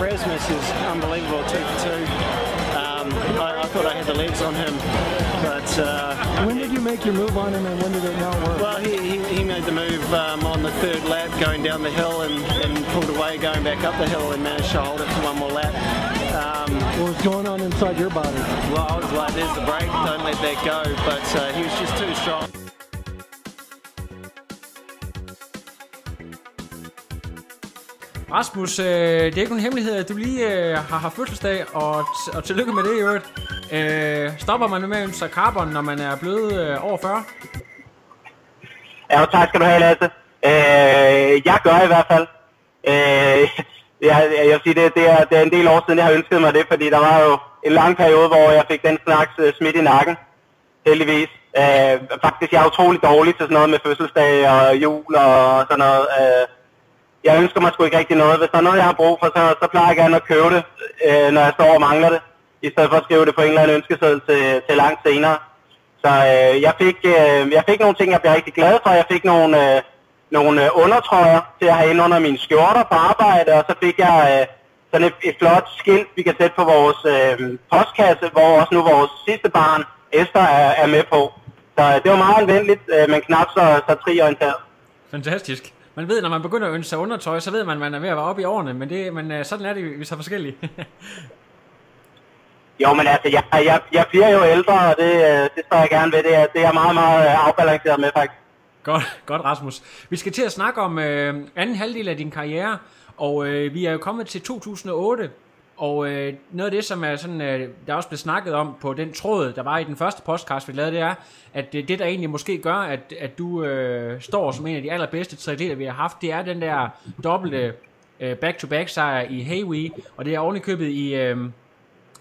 Rasmus is unbelievable, two for two. Um, I, I thought I had the legs on him, but uh, When did you make your move on him and when did it not work? well, he, he, he made the move um, on the third lap, going down the hill and, and pulled away, going back up the hill, and managed to hold it for one more lap. Um, what was going on inside your body? well, I was like, "There's the brake, don't let that go," but uh, he was just too strong. Rasmus, øh, det er ikke nogen hemmelighed, at du lige øh, har haft fødselsdag, og, t- og tillykke med det i øvrigt. Øh, stopper man med at sig carbon, når man er blevet øh, over 40? Ja, tak skal du have, Lasse. Øh, jeg gør i hvert fald. Øh, jeg, jeg vil sige, det, det, er, det er en del år siden, jeg har ønsket mig det, fordi der var jo en lang periode, hvor jeg fik den slags øh, smidt i nakken, heldigvis. Øh, faktisk, jeg er utrolig dårlig til sådan noget med fødselsdag og jul og sådan noget. Øh, jeg ønsker mig sgu ikke rigtig noget. Hvis der er noget, jeg har brug for, så, så plejer jeg gerne at købe det, øh, når jeg står og mangler det, i stedet for at skrive det på en eller anden ønskeseddel til, til langt senere. Så øh, jeg, fik, øh, jeg fik nogle ting, jeg blev rigtig glad for. Jeg fik nogle, øh, nogle øh, undertrøjer til at have ind under mine skjorter på arbejde, og så fik jeg øh, sådan et, et flot skilt, vi kan sætte på vores øh, postkasse, hvor også nu vores sidste barn, Esther, er, er med på. Så øh, det var meget anvendeligt, øh, men knap så, så triorienteret. Fantastisk. Man ved, når man begynder at ønske sig undertøj, så ved man, at man er ved at være oppe i årene, men, det, men øh, sådan er det, vi så forskellige. Jo, men altså, jeg, jeg, jeg bliver jo ældre, og det, øh, det står jeg gerne ved. Det er, det er jeg meget, meget øh, afbalanceret med, faktisk. godt, godt, Rasmus. Vi skal til at snakke om øh, anden halvdel af din karriere, og øh, vi er jo kommet til 2008, og øh, noget af det, som er sådan, øh, der også blev snakket om på den tråd, der var i den første podcast, vi lavede, det er, at det, det der egentlig måske gør, at, at du øh, står som en af de allerbedste triatleter, vi har haft, det er den der dobbelte øh, back-to-back sejr i Hayway, og det er ovenikøbet i, øh,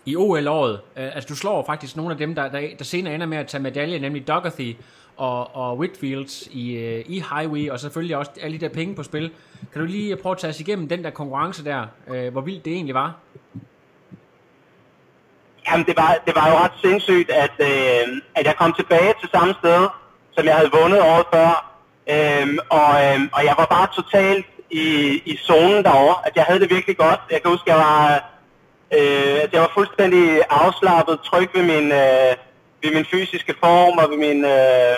i OL-året. Øh, altså, du slår faktisk nogle af dem, der, der, der senere ender med at tage medalje, nemlig Dougherty og, og Whitfields i, øh, i Highway, og selvfølgelig også alle de der penge på spil. Kan du lige prøve at tage os igennem den der konkurrence der, øh, hvor vildt det egentlig var? Jamen, det var, det var jo ret sindssygt, at, øh, at jeg kom tilbage til samme sted, som jeg havde vundet året før. øh, og, øh, og jeg var bare totalt i, i zonen derovre, at jeg havde det virkelig godt. Jeg kan huske, jeg var, øh, at jeg var fuldstændig afslappet, tryg ved min, øh, ved min fysiske form og ved min, øh,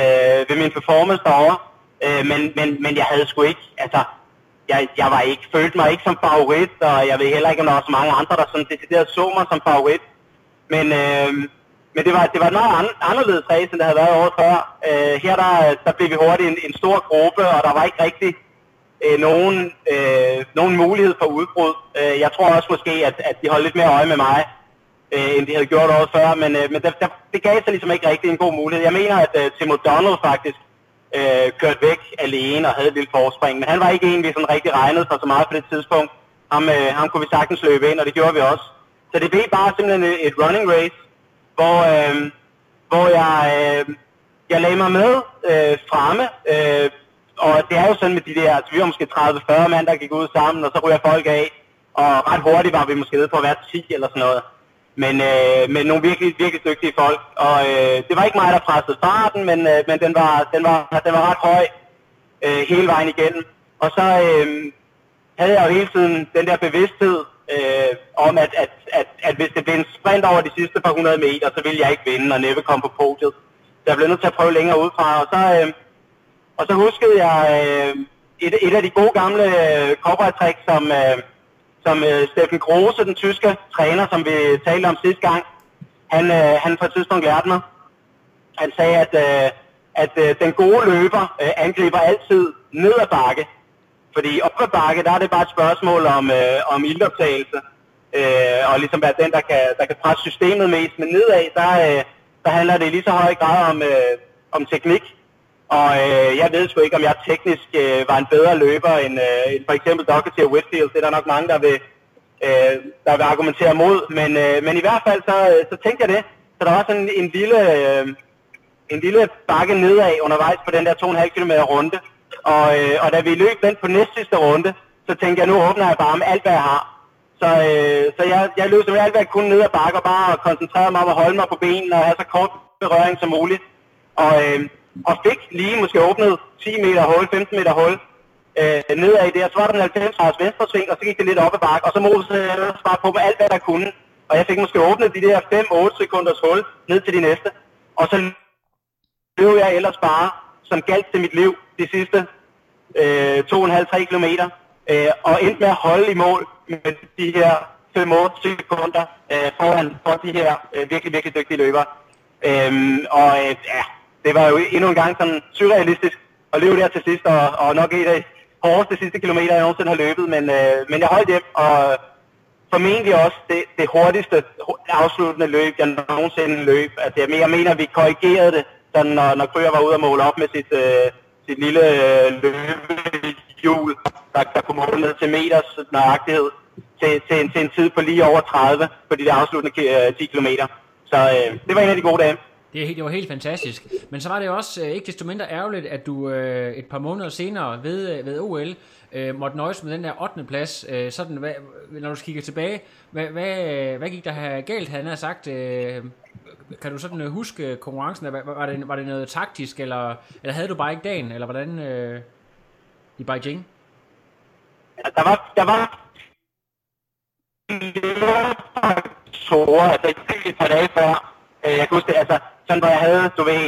øh, ved min performance derovre. Øh, men, men, men jeg havde sgu ikke, altså, jeg, jeg var ikke, følte mig ikke som favorit, og jeg ved heller ikke, om der var så mange andre, der sådan decideret så mig som favorit. Men, øh, men det var, det var en meget an- anderledes race, end det havde været året før. Øh, her der, der blev vi hurtigt en, en stor gruppe, og der var ikke rigtig øh, nogen, øh, nogen mulighed for udbrud. Øh, jeg tror også måske, at, at de holdt lidt mere øje med mig, øh, end de havde gjort året før, men, øh, men der, der, det gav sig ligesom ikke rigtig en god mulighed. Jeg mener, at øh, Tim O'Donnell faktisk øh, kørte væk alene og havde et lille forspring, men han var ikke en, vi sådan rigtig regnede for så meget på det tidspunkt. Ham, øh, ham kunne vi sagtens løbe ind, og det gjorde vi også. Så det blev bare simpelthen et, et running race, hvor, øh, hvor jeg, øh, jeg lagde mig med øh, fremme, øh, og det er jo sådan med de der, altså vi var måske 30-40 mand, der gik ud sammen, og så ryger folk af, og ret hurtigt var vi måske nede på at være 10 eller sådan noget. Men, øh, men nogle virkelig, virkelig dygtige folk, og øh, det var ikke mig, der pressede farten, men, øh, men den, var, den, var, den var ret høj øh, hele vejen igennem. Og så øh, havde jeg jo hele tiden den der bevidsthed øh, om, at, at, at, at hvis det blev en sprint over de sidste par hundrede meter, så ville jeg ikke vinde og næppe komme på podiet. Så jeg blev nødt til at prøve længere udefra, og så, øh, og så huskede jeg øh, et, et af de gode gamle øh, cowboy-trick, som, øh, som øh, Steffen Grose, den tyske træner, som vi talte om sidste gang, han, øh, han på et tidspunkt lærte mig. Han sagde, at, øh, at øh, den gode løber øh, angriber altid ned ad bakke. Fordi op ad bakke, der er det bare et spørgsmål om, øh, om ildoptagelse. Øh, og ligesom være den, der kan, der kan presse systemet mest. Men nedad, der, øh, der handler det i lige så høj grad om, øh, om teknik. Og øh, jeg ved sgu ikke, om jeg teknisk øh, var en bedre løber end, øh, end for eksempel Doherty og Whitfield. Det er der nok mange, der vil, øh, der vil argumentere mod. Men, øh, men i hvert fald, så, øh, så tænkte jeg det. Så der var sådan en lille, øh, en lille bakke nedad undervejs på den der 2,5 km runde. Og, øh, og da vi løb den på næst sidste runde, så tænkte jeg, nu åbner jeg bare med alt, hvad jeg har. Så, øh, så jeg, jeg løb simpelthen alt, hvad jeg kunne ned ad bakke og bare koncentrerede mig om at holde mig på benene og have så kort berøring som muligt. Og, øh, og fik lige måske åbnet 10 meter hul, 15 meter hul. øh, nedad der, så var der en 90 graders venstre sving, og så gik det lidt op ad bakke, og så mosede øh, jeg ellers bare på med alt, hvad der kunne. Og jeg fik måske åbnet de der 5-8 sekunders hul ned til de næste. Og så løb jeg ellers bare, som galt til mit liv, de sidste øh, 2,5-3 kilometer, øh, og endte med at holde i mål med de her 5-8 sekunder øh, foran for de her øh, virkelig, virkelig dygtige løbere. Øhm, og øh, ja, det var jo endnu en gang sådan surrealistisk at løbe der til sidst, og, og nok et af de hårdeste sidste kilometer, jeg nogensinde har løbet, men, øh, men jeg holdt hjem, og formentlig også det, det hurtigste afsluttende løb, jeg nogensinde løb. Altså, jeg, jeg mener, vi korrigerede det, sådan, når, når Kryer var ude og måle op med sit, øh, sit lille øh, løbehjul, der, der kunne måle ned til meters nøjagtighed, til, til, en, til en tid på lige over 30 på de der afsluttende øh, 10 km. Så øh, det var en af de gode dage. Det, er, det var helt fantastisk. Men så var det også øh, ikke desto mindre ærgerligt, at du øh, et par måneder senere ved, øh, ved OL øh, måtte nøjes med den der 8. plads. Øh, sådan, hvad, når du kigger tilbage, hvad, hvad, øh, hvad gik der her galt, han har sagt? Øh, kan du sådan øh, huske konkurrencen? Var, var, det, var det noget taktisk, eller, eller havde du bare ikke dagen, eller hvordan øh, i Beijing? Der var, der var faktorer, altså et par dage før, øh, jeg kan huske det, altså sådan hvor jeg havde, du ved,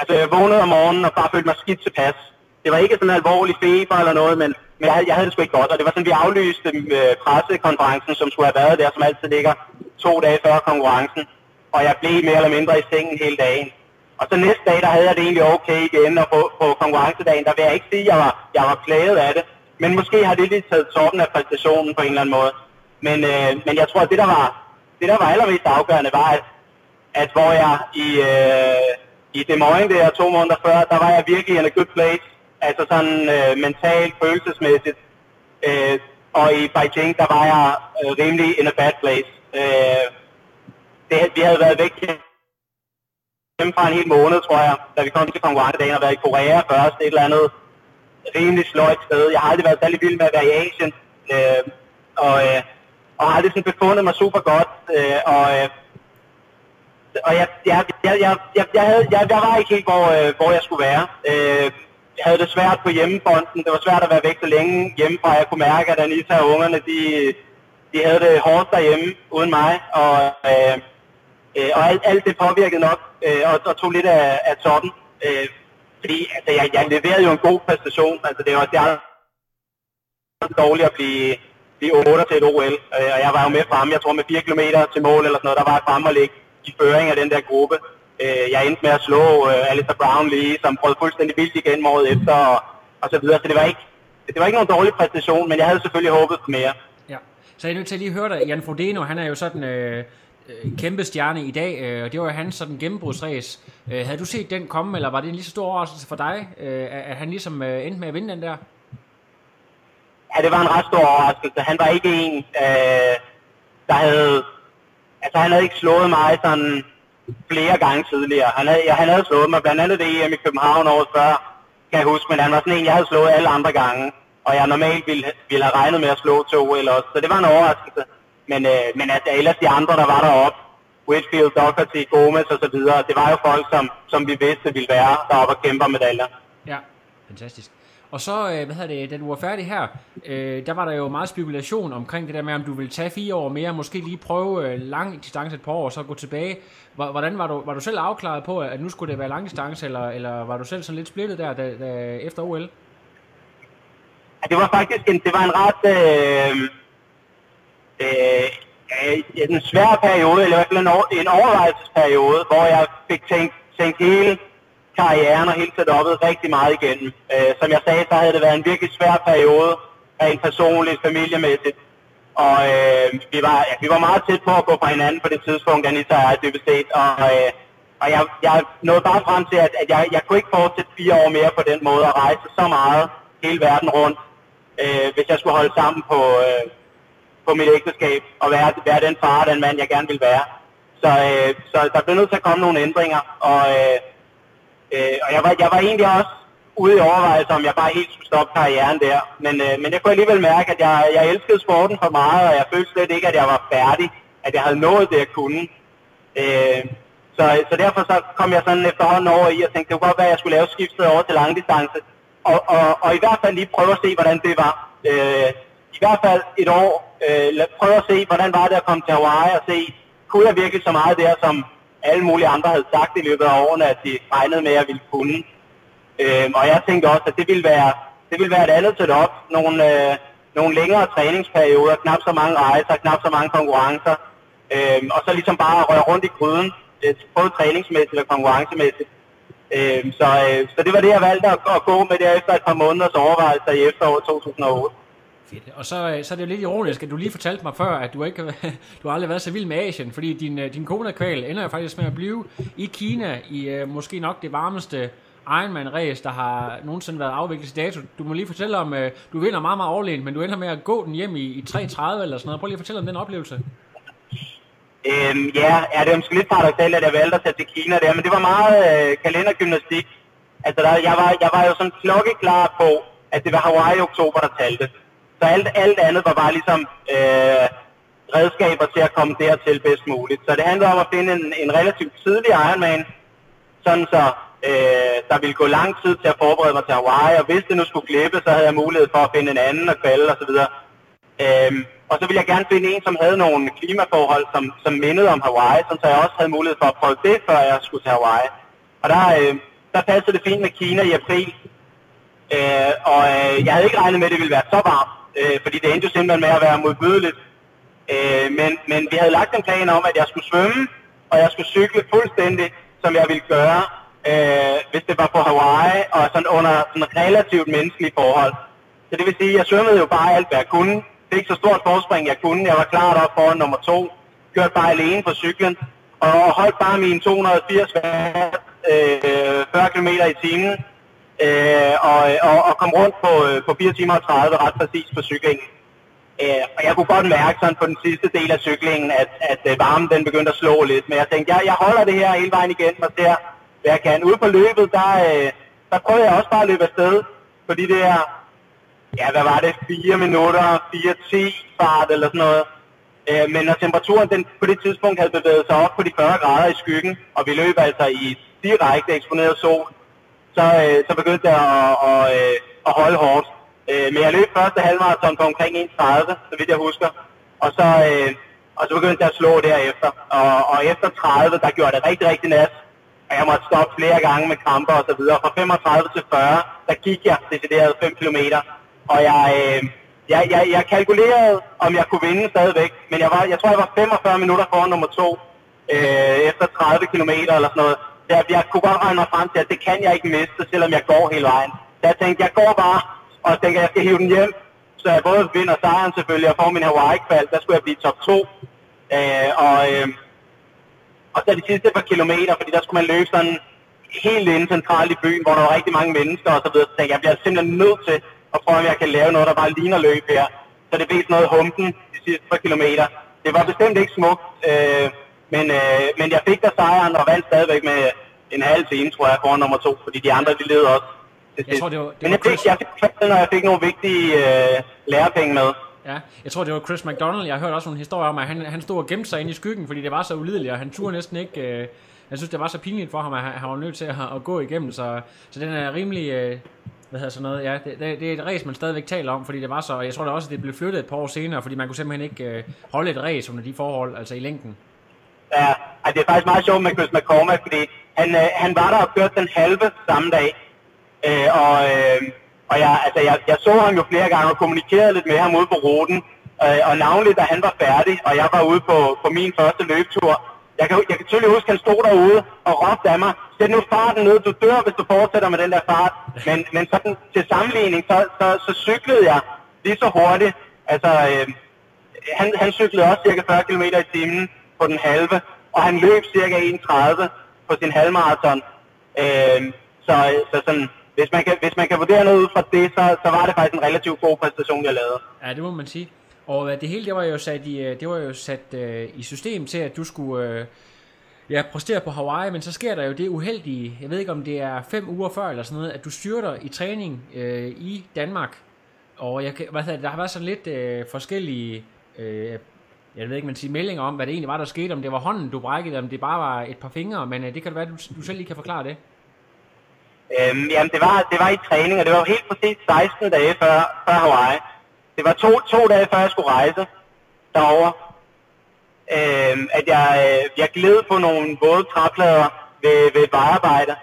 altså jeg vågnede om morgenen og bare følte mig skidt tilpas. Det var ikke sådan en alvorlig feber eller noget, men, men jeg, havde, jeg havde det sgu ikke godt, og det var sådan, vi aflyste øh, pressekonferencen, som skulle have været der, som altid ligger to dage før konkurrencen, og jeg blev mere eller mindre i sengen hele dagen. Og så næste dag, der havde jeg det egentlig okay igen, og på, på konkurrencedagen, der vil jeg ikke sige, at jeg var, jeg var plaget af det, men måske har det lige taget toppen af præstationen på en eller anden måde. Men, øh, men jeg tror, at det der var, det der var allermest afgørende, var, at, at hvor jeg i, øh, i Des Moines der to måneder før, der var jeg virkelig in a good place. Altså sådan øh, mentalt, følelsesmæssigt. Øh, og i Beijing, der var jeg øh, rimelig in a bad place. Øh, det, vi havde været væk fra en hel måned, tror jeg, da vi kom til konkurrencedagen og været i Korea først, et eller andet rimelig sløjt sted. Jeg har aldrig været særlig vild med at være i Asien, øh, og, øh, og har aldrig sådan befundet mig super godt, øh, og, øh, og jeg, jeg, jeg, jeg, jeg, jeg, havde, jeg, jeg var ikke helt, hvor, øh, hvor jeg skulle være. Øh, jeg havde det svært på hjemmefronten. Det var svært at være væk så længe hjemmefra. Jeg kunne mærke, at Anita og ungerne, de, de havde det hårdt derhjemme uden mig. Og, øh, øh, og alt, alt det påvirkede nok øh, og, og tog lidt af, af toppen. Øh, fordi altså, jeg, jeg leverede jo en god præstation. Altså, det var det var dårligt at blive, blive 8 til et OL. Øh, og jeg var jo med frem, jeg tror med 4 km til mål eller sådan noget, der var jeg frem og ligge i føring af den der gruppe. Øh, jeg endte med at slå øh, Alistair Brown lige, som prøvede fuldstændig vildt igen året efter, og, og så videre. Så det var ikke, det var ikke nogen dårlig præstation, men jeg havde selvfølgelig håbet på mere. Ja, så jeg er nødt til at lige høre dig. Jan Frodeno, han er jo sådan øh, øh, kæmpe stjerne i dag, øh, og det var jo hans sådan gennembrudsræs. Øh, havde du set den komme, eller var det en lige så stor overraskelse for dig, at han ligesom endte med at vinde den der? Ja, det var en ret stor overraskelse. Han var ikke en, øh, der havde... Altså, han havde ikke slået mig sådan flere gange tidligere. Han havde, han havde slået mig blandt andet det EM i København året før, kan jeg huske, men han var sådan en, jeg havde slået alle andre gange, og jeg normalt ville, ville have regnet med at slå to eller også, så det var en overraskelse. Men, øh, men at ellers de andre, der var deroppe, Whitfield, Doherty, Gomez og så videre, det var jo folk, som, som vi vidste ville være deroppe og kæmpe medaljer. Ja, fantastisk. Og så, øh, hvad hedder det, da du var færdig her, øh, der var der jo meget spekulation omkring det der med, om du ville tage fire år mere, måske lige prøve øh, lang distance et par år, og så gå tilbage. Hvordan var du, var du selv afklaret på, at nu skulle det være lang distance, eller, eller var du selv sådan lidt splittet der, da, da, efter OL? Ja, det var faktisk en, det var en ret øh, øh, en svær periode, eller i hvert fald en, en overvejelsesperiode, hvor jeg fik tænkt, tænkt hele karrieren og hele setupet rigtig meget igennem. Øh, som jeg sagde, så havde det været en virkelig svær periode, rent personligt, familiemæssigt. Og øh, vi, var, ja, vi var meget tæt på at gå fra hinanden på det tidspunkt, Anita og jeg dybest set. Og, øh, og jeg, jeg nåede bare frem til, at, at jeg, jeg kunne ikke fortsætte fire år mere på den måde at rejse så meget hele verden rundt, øh, hvis jeg skulle holde sammen på, øh, på mit ægteskab og være, være den far og den mand, jeg gerne ville være. Så, øh, så der blev nødt til at komme nogle ændringer, og, øh, øh, og jeg, var, jeg var egentlig også ude i overvejelser, om jeg bare helt skulle stoppe karrieren der. Men, øh, men jeg kunne alligevel mærke, at jeg, jeg elskede sporten for meget, og jeg følte slet ikke, at jeg var færdig, at jeg havde nået det, jeg kunne. Øh, så, så derfor så kom jeg sådan efterhånden over i og tænkte, det kunne godt være, at jeg skulle lave skiftet over til langdistance. og, og, og i hvert fald lige prøve at se, hvordan det var. Øh, I hvert fald et år. Øh, prøve at se, hvordan var det at komme til Hawaii og se, kunne jeg virkelig så meget der, som alle mulige andre havde sagt i løbet af årene, at de regnede med, at jeg ville kunne. Øh, og jeg tænkte også, at det ville være, det ville være et andet setup. Nogle, øh, nogle længere træningsperioder, knap så mange rejser, knap så mange konkurrencer. Øh, og så ligesom bare røre rundt i gryden, øh, både træningsmæssigt og konkurrencemæssigt. Øh, så, øh, så det var det, jeg valgte at, at gå med der efter et par måneders overvejelser i efteråret 2008. Fedt. Og så, øh, så er det jo lidt ironisk, at du lige fortalte mig før, at du ikke du har aldrig været så vild med Asien, fordi din, øh, din kone kval ender jo faktisk med at blive i Kina i øh, måske nok det varmeste Ironman-race, der har nogensinde været afviklet i dato. Du må lige fortælle om, du vinder meget, meget overlegent, men du ender med at gå den hjem i, i 3.30 eller sådan noget. Prøv lige at fortælle om den oplevelse. Øhm, ja, ja, det er måske lidt paradoxalt, at jeg valgte at tage til Kina der, men det var meget øh, kalendergymnastik. Altså, der, jeg, var, jeg var jo sådan klokkeklar på, at det var Hawaii i oktober, der talte. Så alt, alt andet var bare ligesom øh, redskaber til at komme dertil bedst muligt. Så det handlede om at finde en, en relativt tidlig Ironman, sådan så øh, der ville gå lang tid til at forberede mig til Hawaii, og hvis det nu skulle glippe, så havde jeg mulighed for at finde en anden og kvalde osv. Øhm, og så ville jeg gerne finde en, som havde nogle klimaforhold, som, som mindede om Hawaii, så jeg også havde mulighed for at prøve det, før jeg skulle til Hawaii. Og der, øh, der passede det fint med Kina i april, øh, og øh, jeg havde ikke regnet med, at det ville være så varmt øh, fordi det endte jo simpelthen med at være modbydeligt. Øh, men, men vi havde lagt en plan om, at jeg skulle svømme, og jeg skulle cykle fuldstændig, som jeg ville gøre, øh, hvis det var på Hawaii, og sådan under sådan relativt menneskelige forhold. Så det vil sige, at jeg svømmede jo bare alt, hvad jeg kunne. ikke så stort forspring, jeg kunne. Jeg var klart op foran nummer to. Kørte bare alene på cyklen. Og holdt bare mine 280 watt, øh, 40 km i timen øh, og, og, og kom rundt på, øh, på 4 timer og 30 ret præcis på cyklingen. Øh, og jeg kunne godt mærke sådan på den sidste del af cyklingen, at, at øh, varmen den begyndte at slå lidt. Men jeg tænkte, jeg, jeg holder det her hele vejen igen og ser, hvad jeg kan. Ude på løbet, der, øh, der prøvede jeg også bare at løbe afsted. Fordi det er, ja hvad var det, 4 minutter, 4-10 fart eller sådan noget. Øh, men når temperaturen den på det tidspunkt havde bevæget sig op på de 40 grader i skyggen, og vi løb altså i direkte eksponeret sol, så, øh, så begyndte jeg at, og, øh, at holde hårdt. Øh, men jeg løb første halvmarathon på omkring 1.30, så vidt jeg husker. Og så, øh, og så begyndte jeg at slå derefter. Og, og efter 30, der gjorde det rigtig, rigtig nat. Og jeg måtte stoppe flere gange med kramper og så videre. Fra 35 til 40, der gik jeg decideret 5 km. Og jeg, øh, jeg, jeg, jeg kalkulerede, om jeg kunne vinde stadigvæk. Men jeg, var, jeg tror, jeg var 45 minutter foran nummer 2 øh, efter 30 km eller sådan noget jeg, jeg kunne godt regne mig frem til, at det kan jeg ikke miste, selvom jeg går hele vejen. Så jeg tænkte, jeg går bare, og jeg at jeg skal hive den hjem, så jeg både vinder sejren selvfølgelig, og får min Hawaii-kval, der skulle jeg blive top 2. Øh, og, øh, og så de sidste par kilometer, fordi der skulle man løbe sådan helt inde centralt i byen, hvor der var rigtig mange mennesker og så videre. Så tænkte jeg, jeg bliver simpelthen nødt til at prøve, om jeg kan lave noget, der bare ligner løb her. Så det blev sådan noget humpen de sidste par kilometer. Det var bestemt ikke smukt, øh, men, øh, men jeg fik der sejren og vandt stadigvæk med en halv time, tror jeg, foran nummer to, fordi de andre, de led også. Jeg tror, det var, det men jeg fik, Chris... jeg fik når jeg fik nogle vigtige øh, lærepenge med. Ja, jeg tror, det var Chris McDonald. Jeg har hørt også nogle historier om, at han, han stod og gemte sig ind i skyggen, fordi det var så ulideligt, og han turde næsten ikke... Øh, jeg synes, det var så pinligt for ham, at han var nødt til at, at gå igennem, så, så den er rimelig... Øh, hvad hedder sådan noget, ja, det, det, det er et race, man stadigvæk taler om, fordi det var så, jeg tror da også, at det blev flyttet et par år senere, fordi man kunne simpelthen ikke øh, holde et race under de forhold, altså i længden. Ja, altså, det er faktisk meget sjovt med Chris McCormack, fordi han, øh, han var der og kørte den halve samme dag. Øh, og øh, og jeg, altså, jeg, jeg så ham jo flere gange og kommunikerede lidt med ham ude på ruten. Øh, og navnligt, da han var færdig, og jeg var ude på, på min første løbetur. Jeg kan, jeg kan tydeligt huske, at han stod derude og råbte af mig, sæt nu farten ned, du dør, hvis du fortsætter med den der fart. Men, men sådan, til sammenligning, så, så, så cyklede jeg lige så hurtigt. Altså, øh, han, han cyklede også cirka 40 km i timen på den halve, og han løb cirka 1.30 på sin halvmarathon. Øh, så, så sådan, hvis man, kan, hvis man kan vurdere noget ud fra det, så, så var det faktisk en relativt god præstation, jeg lavede. Ja, det må man sige. Og øh, det hele, det var jo sat i, øh, det var jo sat øh, i system til, at du skulle uh, ja, præstere på Hawaii, men så sker der jo det uheldige, jeg ved ikke om det er fem uger før eller sådan noget, at du styrter i træning øh, i Danmark. Og jeg, hvad hedder, der har været sådan lidt øh, forskellige øh, jeg ved ikke, man siger meldinger om, hvad det egentlig var, der skete, om det var hånden, du brækkede, om det bare var et par fingre, men øh, det kan det være, du, du selv lige kan forklare det. Øhm, jamen, det var, det var i træning, og det var helt præcis 16 dage før, før Hawaii. Det var to, to dage før jeg skulle rejse derover, øhm, at jeg, øh, jeg gled på nogle våde træplader ved, ved et vejarbejde,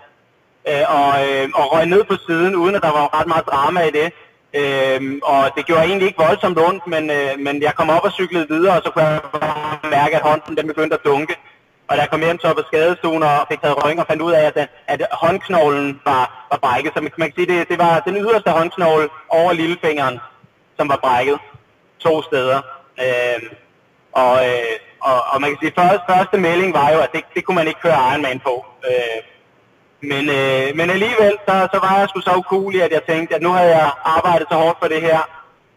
øh, og, øh, og røg ned på siden, uden at der var ret meget drama i det. Øhm, og det gjorde egentlig ikke voldsomt ondt, men, øh, men jeg kom op og cyklede videre, og så kunne jeg mærke, at hånden den begyndte at dunke. Og da jeg kom hjem så på skadestuen og fik taget røng og fandt ud af, at, at håndknoglen var, var brækket. Så man, man kan sige, det, det var den yderste håndknogle over lillefingeren, som var brækket to steder. Øhm, og, øh, og, og man kan sige, første, første melding var jo, at det, det kunne man ikke køre Ironman på. Øh, men, øh, men alligevel, så, så var jeg sgu så ukulig, at jeg tænkte, at nu havde jeg arbejdet så hårdt for det her.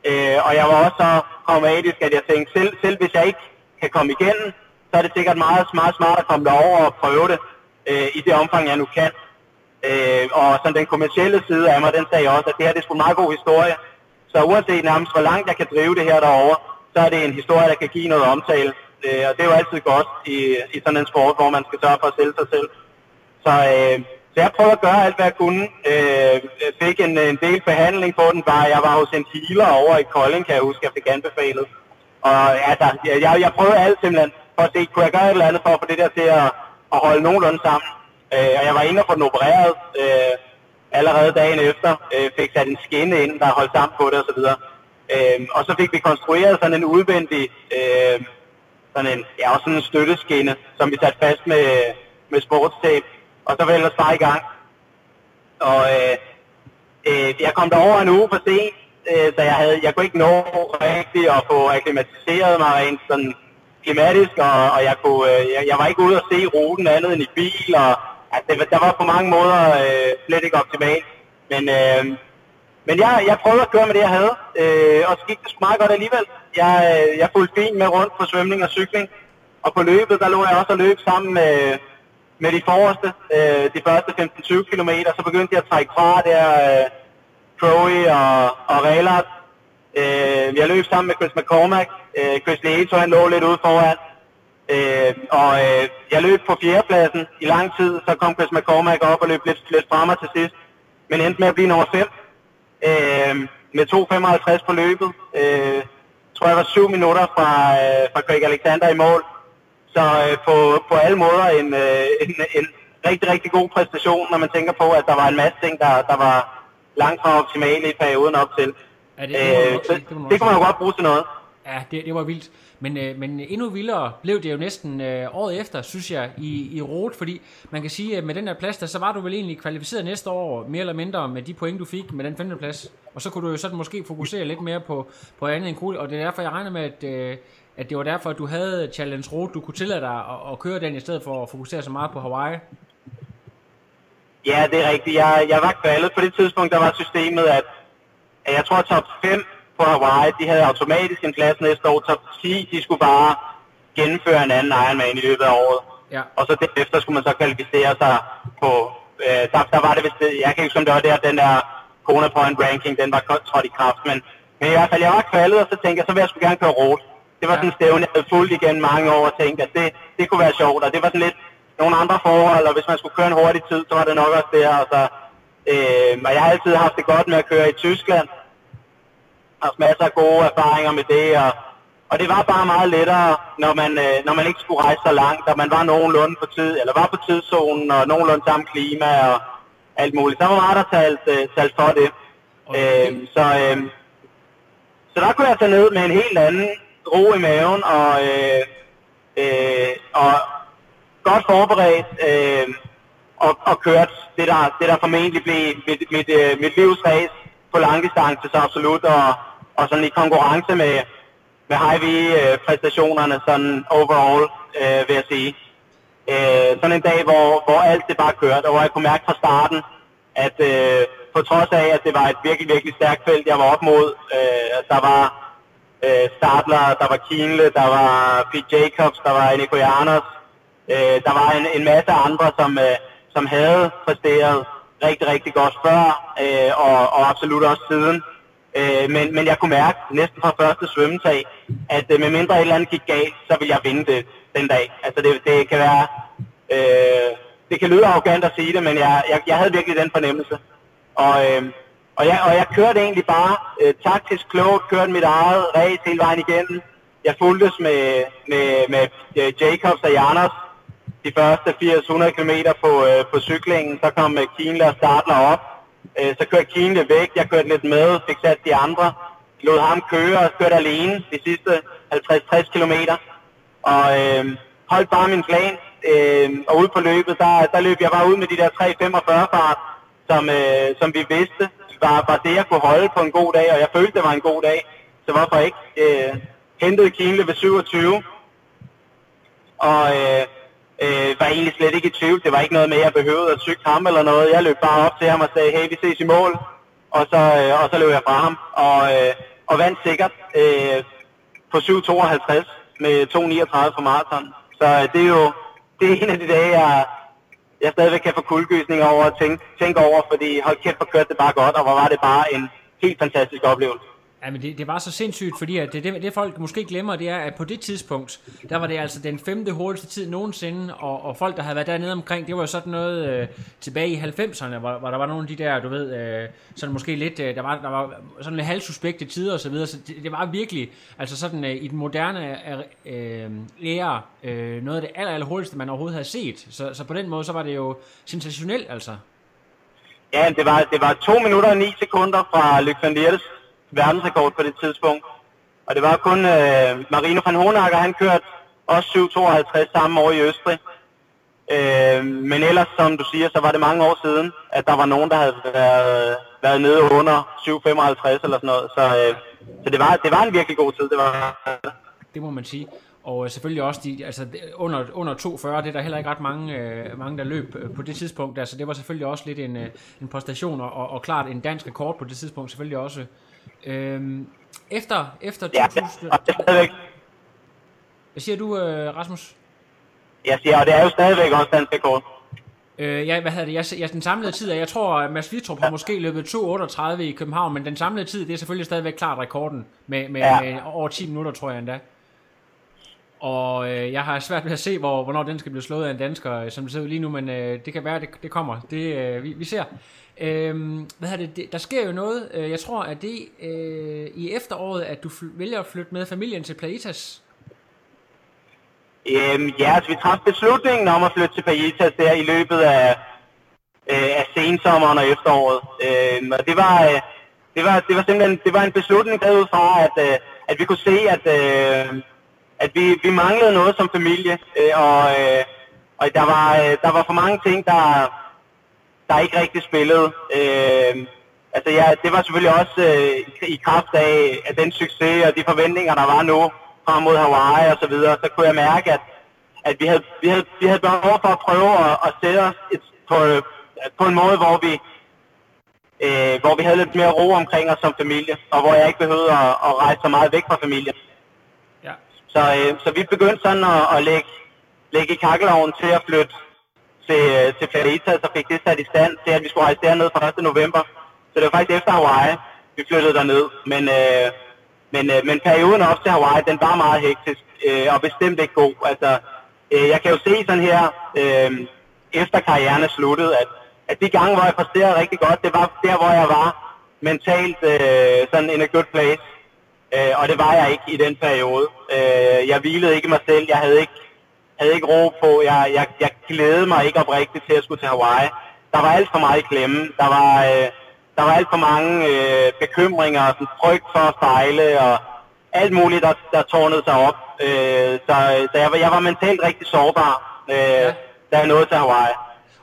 Øh, og jeg var også så pragmatisk, at jeg tænkte, selv, selv hvis jeg ikke kan komme igennem, så er det sikkert meget, meget smart at komme derover og prøve det øh, i det omfang, jeg nu kan. Øh, og sådan den kommercielle side af mig, den sagde også, at det her det er sgu en meget god historie. Så uanset nærmest, hvor langt jeg kan drive det her derover, så er det en historie, der kan give noget omtale. Øh, og det er jo altid godt i, i sådan en sport, hvor man skal sørge for at sælge sig selv. Så, øh, så jeg prøvede at gøre alt, hvad jeg kunne. Øh, fik en, en del behandling på den. Bare jeg var hos en healer over i Kolding, kan jeg huske, jeg fik anbefalet. Og altså, jeg, jeg prøvede alt simpelthen for at se, kunne jeg gøre et eller andet for at få det der til at, at holde nogenlunde sammen. Øh, og jeg var inde og få den opereret øh, allerede dagen efter. Øh, fik sat en skinne ind, der holdt sammen på det osv. Øh, og så fik vi konstrueret sådan en udvendig, øh, sådan en, ja, også sådan en støtteskinne, som vi satte fast med, med sportstape. Og så var jeg bare i gang. Og øh, øh, jeg kom derover en uge for sent, øh, så jeg, havde, jeg kunne ikke nå rigtigt at få akklimatiseret mig rent sådan klimatisk, og, og jeg, kunne, øh, jeg, jeg var ikke ude at se ruten andet end i bil, og altså, det, der var på mange måder øh, slet ikke optimalt. Men, øh, men jeg, jeg prøvede at køre med det, jeg havde, øh, og så gik det sgu meget godt alligevel. Jeg, øh, jeg fulgte fint med rundt på svømning og cykling, og på løbet, der lå jeg også at løbe sammen med, med de forreste, øh, de første 15-20 km, så begyndte jeg at trække fra der, øh, Crowley og, og Rehlert. Øh, jeg løb sammen med Chris McCormack. Øh, Chris Leto, han lå lidt ude foran. Øh, og øh, jeg løb på fjerdepladsen i lang tid, så kom Chris McCormack op og løb lidt, lidt fremme til sidst. Men endte med at blive nummer 5 øh, med 2.55 på løbet. Øh, tror jeg var 7 minutter fra, øh, fra Craig Alexander i mål. Så øh, på, på alle måder en, øh, en, en rigtig, rigtig god præstation, når man tænker på, at der var en masse ting, der, der var langt fra optimale i perioden op til. Ja, det, det, Øh, så. Det det kunne man jo godt bruge til noget. Ja, det, det var vildt. Men, øh, men endnu vildere blev det jo næsten øh, året efter, synes jeg, i, i Rot, fordi man kan sige, at med den der plads der, så var du vel egentlig kvalificeret næste år, mere eller mindre med de point, du fik med den femte plads. Og så kunne du jo sådan måske fokusere lidt mere på, på andet end cool, og det er derfor, jeg regner med, at, øh, at det var derfor, at du havde Challenge Rot, du kunne tillade dig at, at køre den, i stedet for at fokusere så meget på Hawaii. Ja, det er rigtigt. Jeg, jeg var kvalet. På det tidspunkt, der var systemet, at, at jeg tror, at top 5 på Hawaii, de havde automatisk en plads næste år. Top 10, de skulle bare gennemføre en anden Ironman i løbet af året. Ja. Og så derefter skulle man så kvalificere sig på... Øh, der, der var det vist... Jeg kan ikke huske, om det var der, den der Kona Point ranking, den var godt trådt i kraft. Men, men i hvert fald, jeg var kvalet, og så tænkte jeg, så vil jeg sgu gerne køre rot. Det var sådan en stævne, jeg havde fulgt igen mange år og tænkte, at det, det kunne være sjovt. Og det var sådan lidt nogle andre forhold, og hvis man skulle køre en hurtig tid, så var det nok også der. Og, så, øh, og jeg har altid haft det godt med at køre i Tyskland. Har haft masser af gode erfaringer med det, og, og det var bare meget lettere, når man, øh, når man ikke skulle rejse så langt, og man var nogenlunde på tid, eller var på tidszonen, og nogenlunde samme klima og alt muligt. Så var meget der talt, øh, talt for det. Og Øh, så, øh, så der kunne jeg tage ned med en helt anden ro i maven, og, øh, øh, og godt forberedt, øh, og, og kørt det der, det der formentlig blev mit, mit, øh, mit livs race på langdistance, så absolut, og, og sådan i konkurrence med, med high øh, præstationerne sådan overall, øh, vil jeg sige. Øh, sådan en dag, hvor, hvor alt det bare kørte, og hvor jeg kunne mærke fra starten, at øh, på trods af, at det var et virkelig, virkelig stærkt felt, jeg var op mod, øh, der var øh, Stadler, der var Kienle, der var Pete Jacobs, der var Nico Janos. øh, der var en, en masse andre, som, øh, som havde præsteret rigtig, rigtig godt før, øh, og, og absolut også siden. Øh, men, men jeg kunne mærke næsten fra første svømmetag, at øh, med mindre et eller andet gik galt, så ville jeg vinde det den dag. Altså det, det kan være, øh, det kan lyde arrogant at sige det, men jeg, jeg, jeg havde virkelig den fornemmelse. Og, øh, og, jeg, og jeg kørte egentlig bare øh, taktisk klogt, kørte mit eget race hele vejen igennem. Jeg fulgtes med, med, med øh, Jacobs og Janers de første 80-100 km på, øh, på cyklingen. Så kom øh, Kienle og Startler op. Øh, så kørte Kienle væk, jeg kørte lidt med, fik sat de andre. Lod ham køre og kørte alene de sidste 50-60 km. Og øh, holdt bare min plan. Øh, og ude på løbet, der, der løb jeg bare ud med de der 3.45 fart, som, øh, som vi vidste var, var det, jeg kunne holde på en god dag, og jeg følte, det var en god dag. Så hvorfor ikke? Øh, hentede Kienle ved 27, og øh, øh, var egentlig slet ikke i tvivl. Det var ikke noget med, at jeg behøvede at cykle ham eller noget. Jeg løb bare op til ham og sagde, hey, vi ses i mål. Og så, øh, og så løb jeg fra ham, og, øh, og vandt sikkert øh, på 7.52 med 2.39 på maraton. Så øh, det er jo det er en af de dage, jeg, jeg stadigvæk kan få kuldegysninger over at tænke, tænke over, fordi hold kæft, hvor kørte det bare godt, og hvor var det bare en helt fantastisk oplevelse. Jamen, det, det var så sindssygt, fordi at det, det, det folk måske glemmer, det er, at på det tidspunkt, der var det altså den femte hurtigste tid nogensinde, og, og folk, der havde været dernede omkring, det var jo sådan noget øh, tilbage i 90'erne, hvor, hvor der var nogle af de der, du ved, øh, sådan måske lidt, øh, der, var, der var sådan lidt halvsuspekte tider og så videre, så det, det var virkelig, altså sådan øh, i den moderne øh, ære, øh, noget af det aller, aller hurtigste, man overhovedet havde set. Så, så på den måde, så var det jo sensationelt, altså. Ja, det var, det var 2 minutter og 9 sekunder fra Luc van Liers verdensrekord på det tidspunkt. Og det var kun øh, Marino van Honacker, han kørte også 7.52 samme år i Østrig. Øh, men ellers, som du siger, så var det mange år siden, at der var nogen, der havde været, været nede under 7.55 eller sådan noget. Så, øh, så det, var, det var en virkelig god tid. Det, var, det må man sige. Og øh, selvfølgelig også de, altså under, under 2.40, det er der heller ikke ret mange, øh, mange der løb øh, på det tidspunkt. Altså det var selvfølgelig også lidt en, øh, en præstation, og, og klart en dansk rekord på det tidspunkt selvfølgelig også. Øhm, efter, efter 2000... Ja, det er Hvad siger du, øh, Rasmus? Jeg siger, og det er jo stadigvæk også dansk rekord. Øh, ja, hvad hedder det? Jeg, jeg, den samlede tid, jeg tror, at Mads Vitrup har måske løbet 2.38 i København, men den samlede tid, det er selvfølgelig stadigvæk klart rekorden, med, med, ja. med over 10 minutter, tror jeg endda. Og øh, jeg har svært ved at se, hvor, hvornår den skal blive slået af en dansker, som det ser ud lige nu, men øh, det kan være, det, det kommer. Det, øh, vi, vi ser. Øhm, hvad er det, det, der sker jo noget, øh, jeg tror, at det øh, i efteråret, at du vælger at flytte med familien til Plaitas. Øhm, ja, altså vi træffede beslutningen om at flytte til Plaitas der i løbet af, øh, af sensommeren og efteråret. Øhm, og det var, øh, det var, det var simpelthen det var en beslutning derud fra, at, øh, at vi kunne se, at, øh, at vi, vi manglede noget som familie, øh, og, øh, og der, var, øh, der var for mange ting, der, der ikke rigtig spillede. Øh, altså ja, det var selvfølgelig også øh, i kraft af, af den succes og de forventninger, der var nu frem mod Hawaii og så videre, så kunne jeg mærke, at, at vi, havde, vi, havde, vi havde behov for at prøve at, at sætte os et, på, på en måde, hvor vi, øh, hvor vi havde lidt mere ro omkring os som familie, og hvor jeg ikke behøvede at, at rejse så meget væk fra familien. Ja. Så, øh, så vi begyndte sådan at, at lægge, lægge i kakkeloven til at flytte til, øh, til Floridas så fik det sat i stand til, at vi skulle rejse derned fra 1. november. Så det var faktisk efter Hawaii, vi flyttede derned. Men, øh, men, øh, men perioden op til Hawaii, den var meget hektisk øh, og bestemt ikke god. Altså, øh, jeg kan jo se sådan her, øh, efter karrieren er sluttet, at, at de gange, hvor jeg præsterede rigtig godt, det var der, hvor jeg var mentalt øh, sådan in a good place. Øh, og det var jeg ikke i den periode. Øh, jeg hvilede ikke mig selv, jeg havde ikke havde ikke ro på. Jeg, jeg, jeg glædede mig ikke oprigtigt til at skulle til Hawaii. Der var alt for meget i klemme. Der var, øh, der var alt for mange øh, bekymringer og sådan frygt for at stejle og alt muligt, der, der tårnede sig op. Øh, så så jeg, jeg var mentalt rigtig sårbar, øh, ja. da jeg nåede til Hawaii.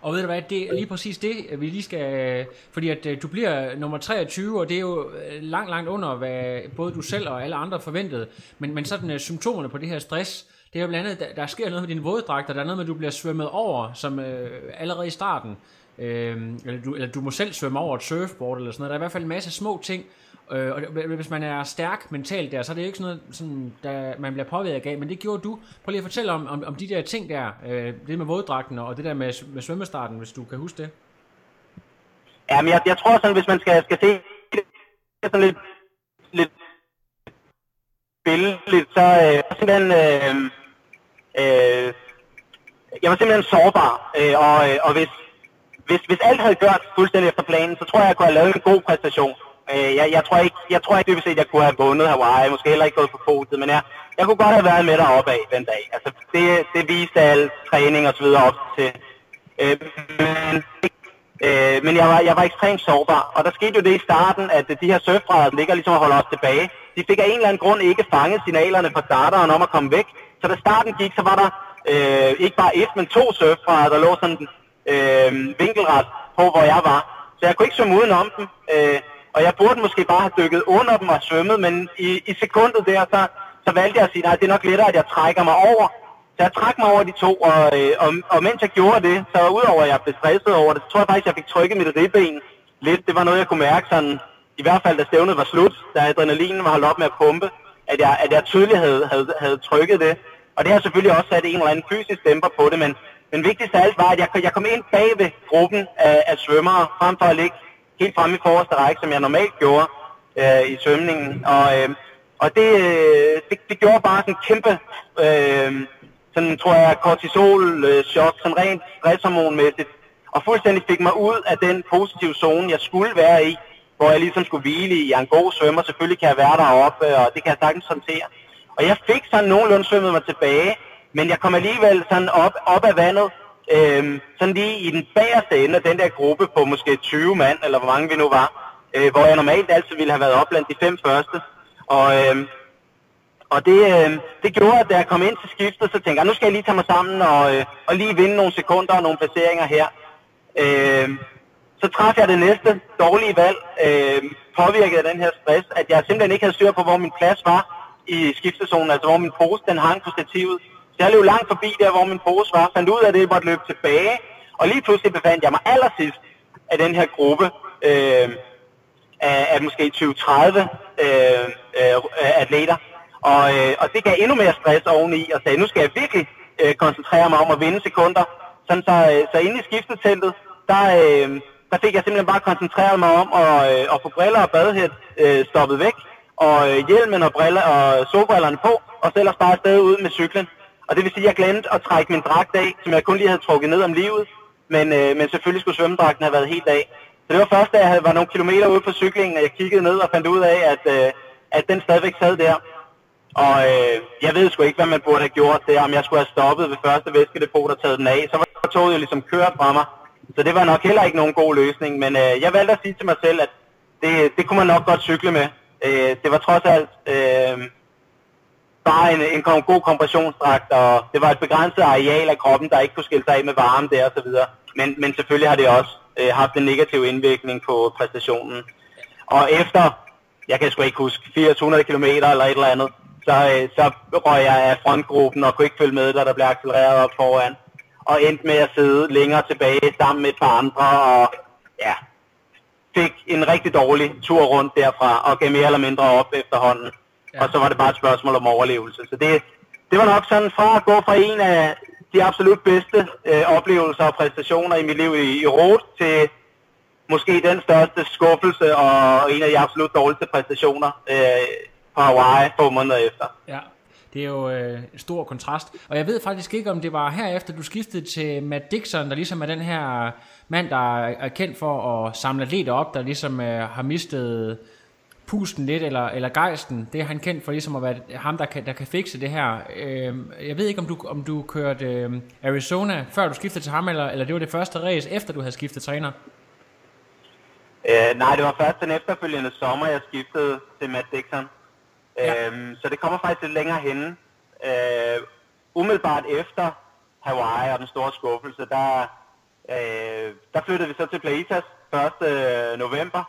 Og ved du hvad, det er lige præcis det, vi lige skal... Fordi at øh, du bliver nummer 23, og det er jo øh, langt, langt under, hvad både du selv og alle andre forventede. Men, men sådan uh, symptomerne på det her stress, det er jo blandt andet, der, der sker noget med dine våddragter, der er noget med, at du bliver svømmet over, som øh, allerede i starten, øh, eller, du, eller du må selv svømme over et surfboard eller sådan noget. Der er i hvert fald en masse små ting, øh, og hvis man er stærk mentalt der, så er det jo ikke sådan noget, sådan, der, man bliver påvirket af, men det gjorde du. Prøv lige at fortælle om, om, om de der ting der, øh, det med våddragten og det der med, med svømmestarten, hvis du kan huske det. Ja, men jeg, jeg tror sådan, hvis man skal, skal se det sådan lidt, lidt billedligt, så øh, sådan, øh, øh, jeg var simpelthen sårbar, øh, og, øh, og hvis, hvis, hvis alt havde gjort fuldstændig efter planen, så tror jeg, jeg kunne have lavet en god præstation. Øh, jeg, jeg, tror ikke, jeg tror ikke, at jeg kunne have vundet Hawaii, måske heller ikke gået på fotet, men jeg, jeg kunne godt have været med deroppe af den dag. Altså, det, det viste al træning og så videre op til. Øh, men øh, men jeg, var, jeg var ekstremt sårbar, og der skete jo det i starten, at de her surfbrædder ligger ligesom og holder os tilbage. De fik af en eller anden grund ikke fanget signalerne fra starteren om at komme væk. Så da starten gik, så var der øh, ikke bare et, men to surfbrædder, der lå sådan øh, vinkelret på, hvor jeg var. Så jeg kunne ikke svømme udenom dem. Øh, og jeg burde måske bare have dykket under dem og svømmet, men i, i sekundet der, så, så valgte jeg at sige, nej, det er nok lettere, at jeg trækker mig over. Så jeg trak mig over de to, og, øh, og, og mens jeg gjorde det, så udover at jeg blev stresset over det, så tror jeg faktisk, at jeg fik trykket mit ribben lidt. Det var noget, jeg kunne mærke sådan, i hvert fald da stævnet var slut, da adrenalinen var holdt op med at pumpe, at jeg, at jeg tydeligt havde, havde, havde trykket det. Og det har selvfølgelig også sat en eller anden fysisk dæmper på det, men, men vigtigst af alt var, at jeg, jeg kom ind bag ved gruppen af, af svømmere, frem for at ligge helt fremme i forreste række, som jeg normalt gjorde øh, i svømningen. Og, øh, og det, øh, det, det gjorde bare sådan en kæmpe, øh, sådan tror jeg, kortisol-chok, øh, sådan rent stresshormonmæssigt, og fuldstændig fik mig ud af den positive zone, jeg skulle være i, hvor jeg ligesom skulle hvile i. Jeg er en god svømmer, selvfølgelig kan jeg være deroppe, og det kan jeg sagtens håndtere. Og jeg fik sådan nogenlunde svømmet mig tilbage, men jeg kom alligevel sådan op, op af vandet, øh, sådan lige i den bagerste ende af den der gruppe på måske 20 mand, eller hvor mange vi nu var, øh, hvor jeg normalt altid ville have været op blandt de fem første. Og, øh, og det, øh, det gjorde, at da jeg kom ind til skiftet, så tænkte jeg, nu skal jeg lige tage mig sammen og, øh, og lige vinde nogle sekunder og nogle placeringer her. Øh, så træffede jeg det næste dårlige valg, øh, påvirket af den her stress, at jeg simpelthen ikke havde styr på, hvor min plads var i skiftezonen, altså hvor min pose den hang på stativet. Så jeg løb langt forbi der, hvor min pose var, fandt ud af det, måtte løbe tilbage, og lige pludselig befandt jeg mig allersidst af den her gruppe øh, af, af måske 20-30 øh, øh, atleter. Og, øh, og det gav endnu mere stress oveni, og sagde, nu skal jeg virkelig øh, koncentrere mig om at vinde sekunder. Sådan så, øh, så inde i skifteteltet, der, øh, der fik jeg simpelthen bare koncentreret mig om at, øh, at få briller og badehæt øh, stoppet væk, og øh, hjelmen og, briller, og solbrillerne på, og så ellers bare afsted ude med cyklen. Og det vil sige, at jeg glemte at trække min dragt af, som jeg kun lige havde trukket ned om livet, men, øh, men selvfølgelig skulle svømmedragten have været helt af. Så det var først, da jeg var nogle kilometer ude på cyklingen, at jeg kiggede ned og fandt ud af, at, øh, at den stadigvæk sad der. Og øh, jeg ved sgu ikke, hvad man burde have gjort der, om jeg skulle have stoppet ved første væskedepot og taget den af. Så var toget jo ligesom kørt fra mig. Så det var nok heller ikke nogen god løsning. Men øh, jeg valgte at sige til mig selv, at det, det kunne man nok godt cykle med. Øh, det var trods alt øh, bare en, en god kompressionsdragt, og det var et begrænset areal af kroppen, der ikke kunne skille sig af med varme der og så videre. Men, men selvfølgelig har det også øh, haft en negativ indvirkning på præstationen. Og efter, jeg kan sgu ikke huske, 400 km eller et eller andet, så, øh, så røg jeg af frontgruppen og kunne ikke følge med, da der blev accelereret op foran. Og endte med at sidde længere tilbage sammen med et par andre, og ja, fik en rigtig dårlig tur rundt derfra, og gav mere eller mindre op efterhånden. Ja. Og så var det bare et spørgsmål om overlevelse. Så det, det var nok sådan fra at gå fra en af de absolut bedste øh, oplevelser og præstationer i mit liv i, i Rot til måske den største skuffelse og en af de absolut dårligste præstationer øh, på Hawaii få måneder efter. Ja, det er jo øh, en stor kontrast. Og jeg ved faktisk ikke, om det var herefter, du skiftede til Matt Dixon, der ligesom er den her mand, der er kendt for at samle atleter op, der ligesom øh, har mistet pusten lidt, eller, eller gejsten. Det er han kendt for ligesom at være ham, der kan, der kan fikse det her. Øh, jeg ved ikke, om du, om du kørte øh, Arizona, før du skiftede til ham, eller, eller det var det første race, efter du havde skiftet træner? Øh, nej, det var først den efterfølgende sommer, jeg skiftede til Matt Dixon. Ja. Øhm, så det kommer faktisk lidt længere henne. Øh, umiddelbart efter Hawaii og den store skuffelse, der, øh, der flyttede vi så til Plaitas 1. Øh, november,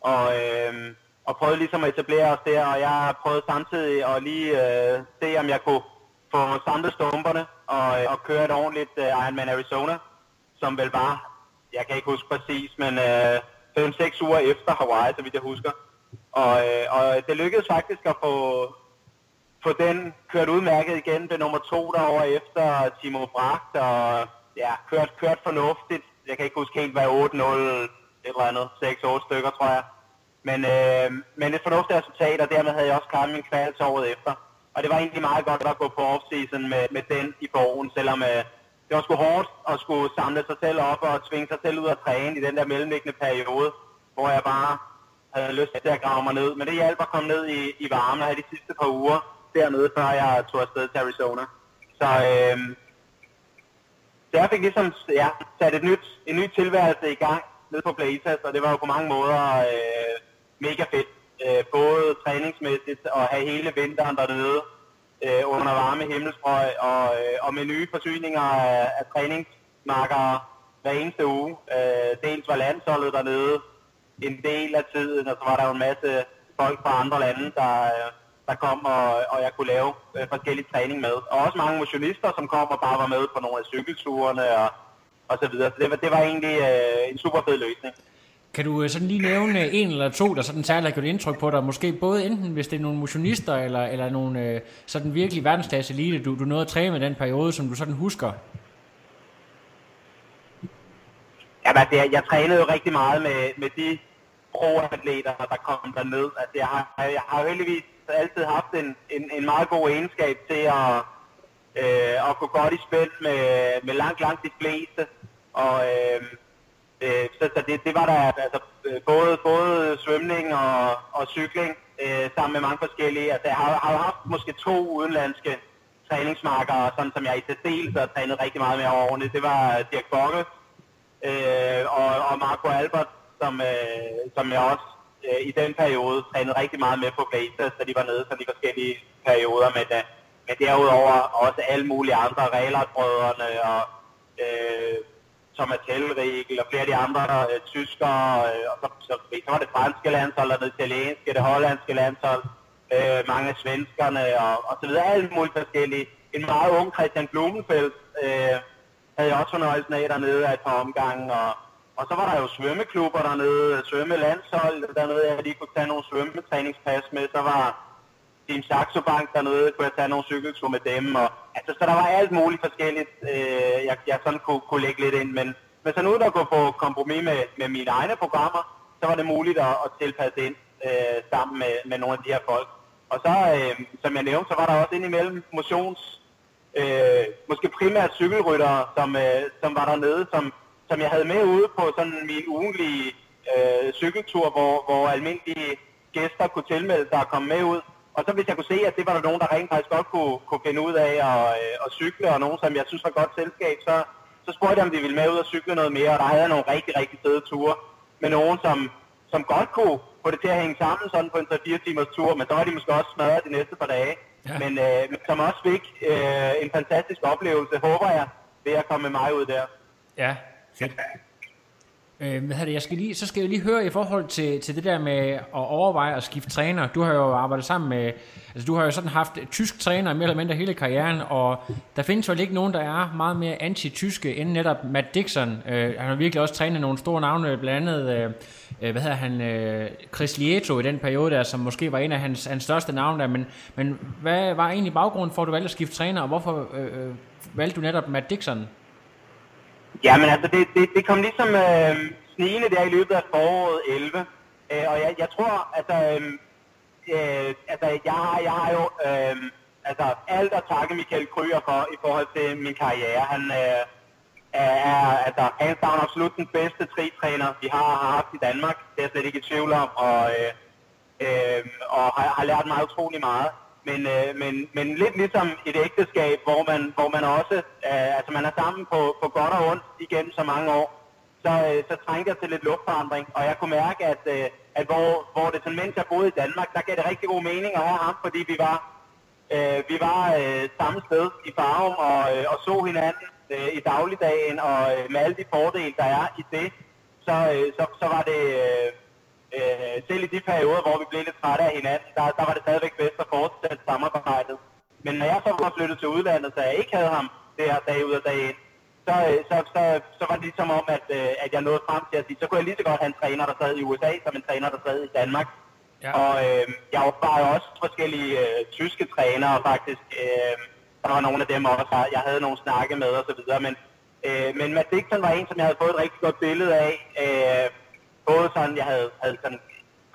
og, øh, og prøvede ligesom at etablere os der, og jeg prøvede samtidig at lige øh, se, om jeg kunne få samlet stumperne og, øh, og køre et ordentligt øh, Ironman Arizona, som vel var, jeg kan ikke huske præcis, men øh, 5-6 uger efter Hawaii, så vidt jeg husker. Og, øh, og det lykkedes faktisk at få, få den kørt udmærket igen ved nummer to derovre efter Timo Bragt, og ja, kørt, kørt fornuftigt. Jeg kan ikke huske helt, hvad 8-0 et eller andet, 6-8 stykker, tror jeg. Men, øh, men et fornuftigt resultat, og dermed havde jeg også klaret min kval året efter. Og det var egentlig meget godt at gå på offseason med, med den i borgen, selvom øh, det var sgu hårdt at skulle samle sig selv op og tvinge sig selv ud at træne i den der mellemliggende periode, hvor jeg bare havde lyst til at grave mig ned. Men det hjalp at komme ned i, i varmen her have de sidste par uger dernede, før jeg tog afsted til Arizona. Så, øh, så jeg fik ligesom ja, sat et nyt, en ny tilværelse i gang nede på Blazers, og det var jo på mange måder øh, mega fedt. Øh, både træningsmæssigt og have hele vinteren dernede øh, under varme himmelstrøg og, øh, og med nye forsyninger af, af træningsmarkere hver eneste uge. Øh, dels var landsholdet dernede en del af tiden, og så var der jo en masse folk fra andre lande, der, øh, der kom, og, og jeg kunne lave øh, forskellige træning med. Og også mange motionister, som kom og bare var med på nogle af cykelturene og, og så videre. Så det var, det var egentlig øh, en super fed løsning. Kan du øh, sådan lige nævne en eller to, der sådan særligt har gjort indtryk på dig? Måske både enten, hvis det er nogle motionister, eller, eller nogle øh, sådan virkelig verdensklasse elite, du, du nåede at træne med den periode, som du sådan husker? Jamen, altså, jeg, jeg trænede jo rigtig meget med, med de pro-atleter, der kom derned. Altså, jeg har, jeg har heldigvis altid haft en, en, en meget god egenskab til at, øh, at gå godt i spil med, med langt, langt de fleste. Og øh, øh, så, så det, det var der altså, øh, både, både svømning og, og cykling øh, sammen med mange forskellige. Altså, jeg har, har haft måske to udenlandske træningsmarkere, sådan som jeg i særdeleshed har trænet rigtig meget med over årene. Det var Dirk Bokke øh, og, og Marco Albert, som, øh, som jeg også øh, i den periode trænede rigtig meget med på Blazers, så de var nede så de forskellige perioder, men, øh, men derudover også alle mulige andre, Reilert-brødrene og øh, Thomas Hellrigel og flere af de andre øh, tyskere, øh, og så, så, så var det franske landshold, og det italienske, det hollandske landshold, øh, mange af svenskerne og, og så videre, alle mulige forskellige. En meget ung Christian Blumenfeldt øh, havde jeg også fornøjelsen af dernede af et par omgange, og og så var der jo svømmeklubber dernede, svømmelandshold dernede, jeg lige kunne tage nogle svømmetræningspas med. Så var Team Saxo Bank dernede, kunne jeg tage nogle cykelture med dem. Og, altså, så der var alt muligt forskelligt, øh, jeg, jeg sådan kunne, kunne lægge lidt ind. Men, men sådan uden at gå på kompromis med, med mine egne programmer, så var det muligt at, at tilpasse ind øh, sammen med, med nogle af de her folk. Og så, øh, som jeg nævnte, så var der også indimellem motions, øh, måske primært cykelryttere, som, øh, som var dernede, som, som jeg havde med ude på sådan min ugenlige øh, cykeltur, hvor, hvor almindelige gæster kunne tilmelde sig at komme med ud. Og så hvis jeg kunne se, at det var der nogen, der rent faktisk godt kunne, kunne finde ud af at, øh, at cykle, og nogen, som jeg synes var godt selskab, så, så spurgte jeg, om de ville med ud og cykle noget mere, og der havde jeg nogle rigtig, rigtig fede ture med nogen, som, som godt kunne få det til at hænge sammen sådan på en 3-4 timers tur, men så var de måske også smadret de næste par dage. Ja. Men, øh, men som også fik øh, en fantastisk oplevelse, håber jeg, ved at komme med mig ud der. Ja, Fedt. Øh, hvad det, jeg skal lige, så skal jeg lige høre i forhold til, til det der med at overveje at skifte træner. Du har jo arbejdet sammen med, altså du har jo sådan haft tysk træner mere eller mindre hele karrieren, og der findes vel ikke nogen, der er meget mere anti-tyske end netop Matt Dixon. Øh, han har virkelig også trænet nogle store navne, blandt andet, øh, øh hvad hedder han, øh, Chris Lieto i den periode der, som måske var en af hans, hans største navne der, men, men hvad var egentlig baggrunden for, at du valgte at skifte træner, og hvorfor øh, øh valgte du netop Matt Dixon? Jamen altså, det, det, det kom ligesom øh, snigende der i løbet af foråret 11. Øh, og jeg, jeg tror, altså, øh, øh, altså jeg, har, jeg har jo øh, altså, alt at takke Michael Kryger for i forhold til min karriere. Han øh, er altså, hands down absolut den bedste tri-træner, vi har, har haft i Danmark. Det er jeg slet ikke i tvivl om. Og, øh, øh, og har, har lært mig utrolig meget. Men, øh, men, men lidt ligesom et ægteskab, hvor man, hvor man også, øh, altså man er sammen på, på godt og ondt igennem så mange år, så, øh, så trænger til lidt luftforandring. Og jeg kunne mærke, at, øh, at hvor, hvor det sådan, mens jeg boede i Danmark, der gav det rigtig god mening over ham, fordi vi var, øh, vi var øh, samme sted i Farum og, øh, og så hinanden øh, i dagligdagen, og øh, med alle de fordele, der er i det, så, øh, så, så var det... Øh, øh, selv i de perioder, hvor vi blev lidt trætte af hinanden, der, der var det stadigvæk bedst at fortsætte samarbejdet. Men når jeg så var flyttet til udlandet, så jeg ikke havde ham der dag ud og dag ind, så, øh, så, så, så var det ligesom om, at, øh, at jeg nåede frem til at sige, så kunne jeg lige så godt have en træner, der sad i USA, som en træner, der sad i Danmark. Ja. Og øh, jeg var jo også forskellige øh, tyske trænere faktisk. Øh, der var nogle af dem også, jeg havde nogle snakke med og så videre, men, øh, men Matt Dixon var en, som jeg havde fået et rigtig godt billede af. Øh, både sådan, jeg havde, havde sådan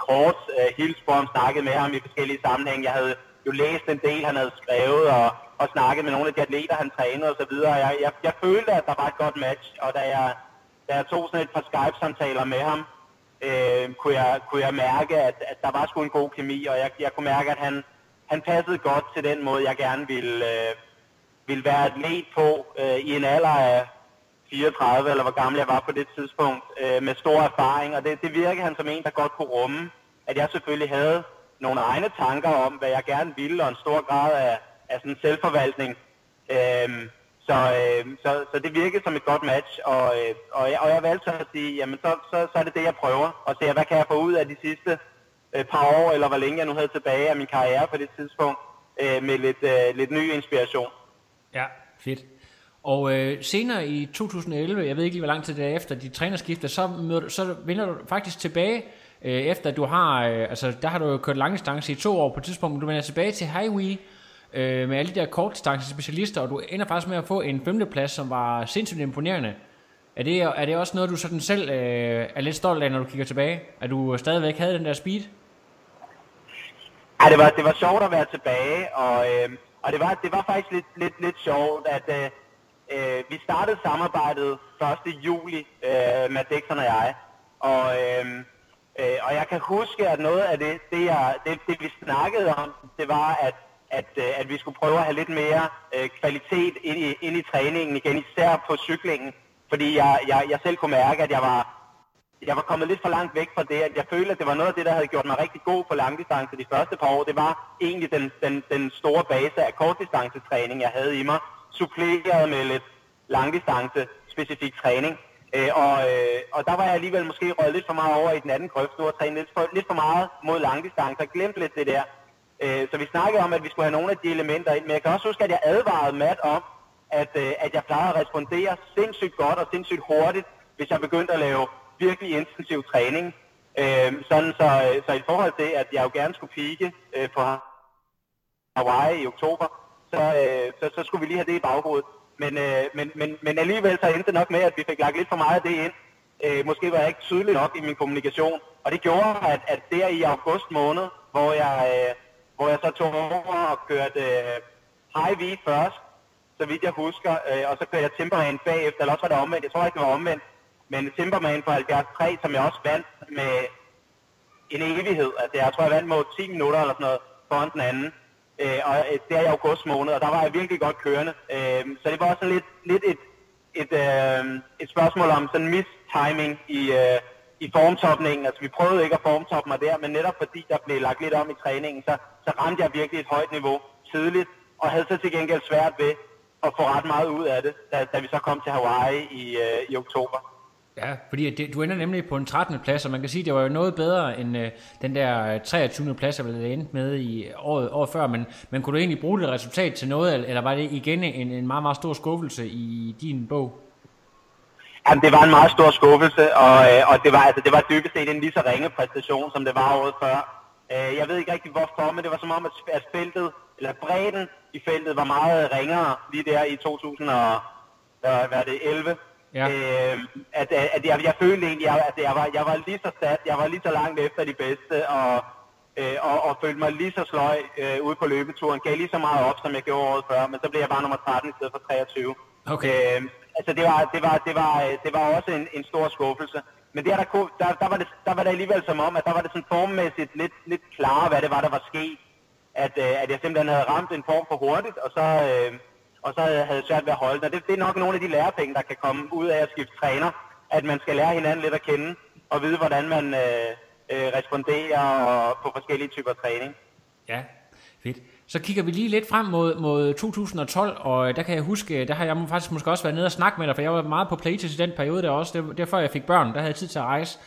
kort øh, uh, hilst på ham, snakket med ham i forskellige sammenhænge. Jeg havde jo læst en del, han havde skrevet, og, og snakket med nogle af de atleter, han trænede og så videre. Jeg, jeg, jeg følte, at der var et godt match, og da jeg, da jeg tog sådan et par Skype-samtaler med ham, øh, kunne, jeg, kunne jeg mærke, at, at der var sgu en god kemi, og jeg, jeg kunne mærke, at han, han passede godt til den måde, jeg gerne ville, øh, ville være atlet på øh, i en alder af 34, eller hvor gammel jeg var på det tidspunkt, øh, med stor erfaring, og det, det virkede han som en, der godt kunne rumme, at jeg selvfølgelig havde nogle egne tanker om, hvad jeg gerne ville, og en stor grad af, af sådan selvforvaltning. Øhm, så, øh, så, så det virkede som et godt match, og, øh, og, jeg, og jeg valgte så at sige, jamen så, så, så er det det, jeg prøver, og se, hvad kan jeg få ud af de sidste øh, par år, eller hvor længe jeg nu havde tilbage af min karriere på det tidspunkt, øh, med lidt, øh, lidt ny inspiration. Ja, fedt. Og øh, senere i 2011, jeg ved ikke lige, hvor lang tid det er efter de trænerskifter, så, møder, så vender du faktisk tilbage, øh, efter du har, øh, altså der har du jo kørt langdistance i to år på et tidspunkt, men du vender tilbage til Highway, øh, med alle de der kortdistance specialister, og du ender faktisk med at få en femteplads, som var sindssygt imponerende. Er det, er det også noget, du sådan selv øh, er lidt stolt af, når du kigger tilbage? At du stadigvæk havde den der speed? Ja, det var, det var sjovt at være tilbage, og, øh, og det, var, det var faktisk lidt, lidt, lidt sjovt, at øh, øh, vi startede samarbejdet 1. juli, øh, med Dixon og jeg. Og, øh, øh, og jeg kan huske, at noget af det, det, jeg, det, det vi snakkede om, det var, at, at, øh, at vi skulle prøve at have lidt mere øh, kvalitet ind i, ind i træningen igen, især på cyklingen. Fordi jeg, jeg, jeg selv kunne mærke, at jeg var, jeg var kommet lidt for langt væk fra det, at jeg følte, at det var noget af det, der havde gjort mig rigtig god på langdistance de første par år. Det var egentlig den, den, den store base af kortdistancetræning, jeg havde i mig, suppleret med lidt langdistance specifik træning. Øh, og, øh, og der var jeg alligevel måske røget lidt for meget over i den anden grøft, nu og trænet lidt for, lidt for meget mod langdistance, og glemt lidt det der. Øh, så vi snakkede om, at vi skulle have nogle af de elementer ind, men jeg kan også huske, at jeg advarede Matt om, at, øh, at jeg plejede at respondere sindssygt godt og sindssygt hurtigt, hvis jeg begyndte at lave virkelig intensiv træning. Øh, sådan så, øh, så i forhold til, at jeg jo gerne skulle pike øh, på Hawaii i oktober, så, øh, så, så skulle vi lige have det i baghovedet. Men, øh, men, men, men alligevel så endte det nok med, at vi fik lagt lidt for meget af det ind. Øh, måske var jeg ikke tydelig nok i min kommunikation. Og det gjorde, at, at der i august måned, hvor jeg, øh, hvor jeg så tog over og kørte øh, High V først, så vidt jeg husker, øh, og så kørte jeg Timberman bagefter, eller også var det omvendt, jeg tror ikke det var omvendt, men Timberman fra 73, som jeg også vandt med en evighed. Altså jeg tror jeg vandt mod 10 minutter eller sådan noget foran den anden. Øh, og øh, det er i august måned, og der var jeg virkelig godt kørende. Øh, så det var også lidt, lidt et, et, øh, et spørgsmål om sådan mistiming i, øh, i formtopningen. Altså vi prøvede ikke at formtoppe mig der, men netop fordi der blev lagt lidt om i træningen, så, så ramte jeg virkelig et højt niveau tidligt, og havde så til gengæld svært ved at få ret meget ud af det, da, da vi så kom til Hawaii i, øh, i oktober. Ja, fordi det, du ender nemlig på en 13. plads, og man kan sige, at det var jo noget bedre end øh, den der øh, 23. plads, jeg ville endte med i året, året før, men, men kunne du egentlig bruge det resultat til noget, eller var det igen en, en meget, meget stor skuffelse i din bog? Jamen, det var en meget stor skuffelse, og, øh, og det, var, altså, det var dybest set en lige så ringe præstation, som det var året før. Øh, jeg ved ikke rigtig hvorfor, men det var som om, at feltet, eller bredden i feltet var meget ringere lige der i 2011. Ja. Øh, at, at jeg, jeg følte egentlig, at jeg var, jeg var lige så sat, jeg var lige så langt efter de bedste, og, øh, og, og følte mig lige så sløj øh, ude på løbeturen. Gav lige så meget op, som jeg gjorde året før, men så blev jeg bare nummer 13 i stedet for 23. Okay. Øh, altså det var, det var, det var, det var også en, en stor skuffelse. Men der, der, der, der, var det, der var det alligevel som om, at der var det sådan formmæssigt lidt, lidt klare, hvad det var, der var sket. At, øh, at jeg simpelthen havde ramt en form for hurtigt, og så, øh, og så havde jeg svært ved at holde den. det, det er nok nogle af de lærepenge, der kan komme ud af at skifte træner, at man skal lære hinanden lidt at kende, og vide, hvordan man øh, øh, responderer og, på forskellige typer træning. Ja, fedt. Så kigger vi lige lidt frem mod, mod 2012, og øh, der kan jeg huske, øh, der har jeg faktisk måske også været nede og snakke med dig, for jeg var meget på Playtest i den periode der også, det, det før jeg fik børn, der havde jeg tid til at rejse.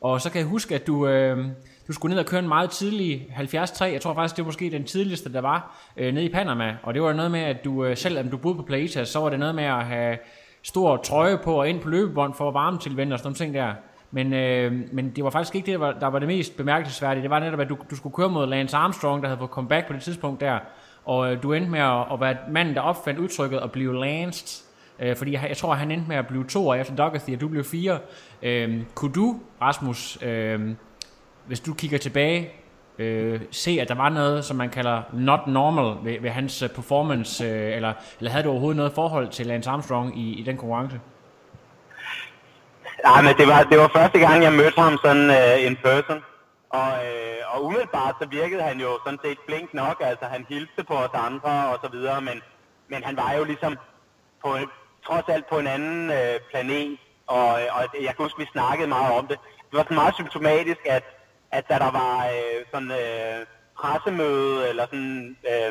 Og så kan jeg huske, at du, øh, du skulle ned og køre en meget tidlig 73. Jeg tror faktisk, det var måske den tidligste, der var øh, nede i Panama. Og det var noget med, at du øh, selv, om du boede på Plaitas, så var det noget med at have stor trøje på og ind på løbebånd for at varme til og sådan nogle ting der. Men, øh, men det var faktisk ikke det, der var, der var det mest bemærkelsesværdige. Det var netop, at du, du skulle køre mod Lance Armstrong, der havde fået comeback på det tidspunkt der. Og øh, du endte med at, at være manden, der opfandt udtrykket at blive lanced. Øh, fordi jeg, jeg tror, han endte med at blive to år efter Dougherty, og du blev fire. Øh, kunne du, Rasmus, øh, hvis du kigger tilbage, øh, se, at der var noget, som man kalder not normal ved, ved hans øh, performance, øh, eller, eller havde du overhovedet noget forhold til Lance Armstrong i, i den konkurrence? Nej, men det var, det var første gang, jeg mødte ham sådan øh, in person. Og, øh, og umiddelbart så virkede han jo sådan set flink nok, altså han hilste på os andre og så videre, men, men han var jo ligesom på, trods alt på en anden øh, planet, og, og jeg kan huske, vi snakkede meget om det. Det var sådan meget symptomatisk, at, at da der var øh, sådan øh, pressemøde, eller sådan, øh,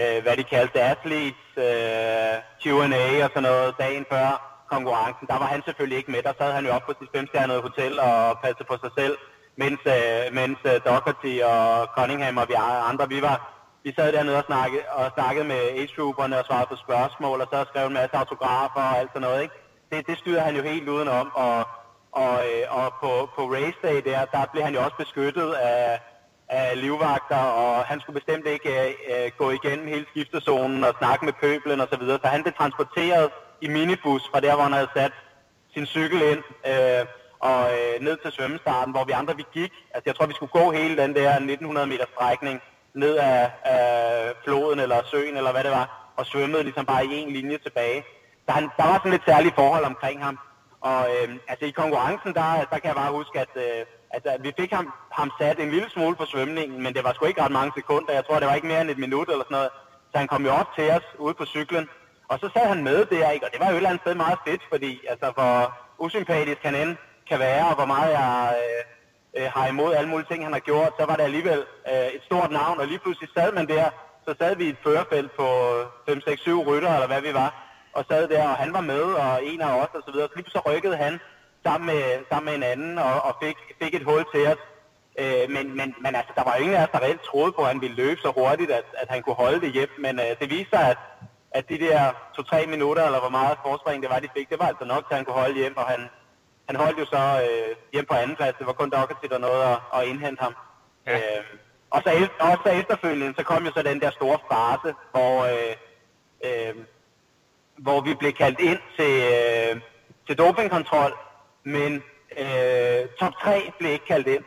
øh, hvad de kaldte athletes, øh, Q&A og sådan noget, dagen før konkurrencen, der var han selvfølgelig ikke med. Der sad han jo op på sit femstjernede hotel og passede på sig selv, mens, øh, mens øh, Doherty og Cunningham og vi andre, vi var vi sad dernede og snakkede, og snakkede med age og svarede på spørgsmål, og så skrev en masse autografer og alt sådan noget, ikke? Det, det styrer han jo helt udenom, og, og, øh, og på, på race day der, der blev han jo også beskyttet af, af livvagter, og han skulle bestemt ikke øh, øh, gå igennem hele skiftezonen og snakke med pøblen og så videre, så han blev transporteret i minibus fra der, hvor han havde sat sin cykel ind, øh, og øh, ned til svømmestarten, hvor vi andre vi gik. Altså jeg tror, vi skulle gå hele den der 1900 meter strækning ned af, af floden eller søen eller hvad det var, og svømmede ligesom bare i en linje tilbage. Så han, der var sådan lidt særlige forhold omkring ham. Og øh, altså i konkurrencen, der, der kan jeg bare huske, at, øh, altså, at øh, vi fik ham, ham sat en lille smule på svømningen, men det var sgu ikke ret mange sekunder. Jeg tror, det var ikke mere end et minut eller sådan noget. Så han kom jo op til os ude på cyklen, og så sad han med der, ikke? og det var jo et eller andet sted meget fedt, fordi altså, hvor usympatisk han end kan være, og hvor meget jeg øh, øh, har imod alle mulige ting, han har gjort, så var det alligevel øh, et stort navn, og lige pludselig sad man der, så sad vi i et førerfelt på 5, 6, 7 rytter, eller hvad vi var, og sad der, og han var med, og en af os, og så videre. Så lige så rykkede han sammen med, sammen med en anden, og, og fik, fik et hul til os. Øh, men, men, men altså, der var ingen af os, der reelt troede på, at han ville løbe så hurtigt, at, at han kunne holde det hjem. Men øh, det viste sig, at, at de der 2-3 minutter, eller hvor meget forspring det var, de fik, det var altså nok til, at han kunne holde hjem, og han, han holdt jo så øh, hjem på anden plads. Det var kun Doherty, der nåede at, at indhente ham. Ja. Øh, og så, også så efterfølgende, så kom jo så den der store fase, hvor, øh, øh, hvor vi blev kaldt ind til, øh, til dopingkontrol, men øh, top 3 blev ikke kaldt ind.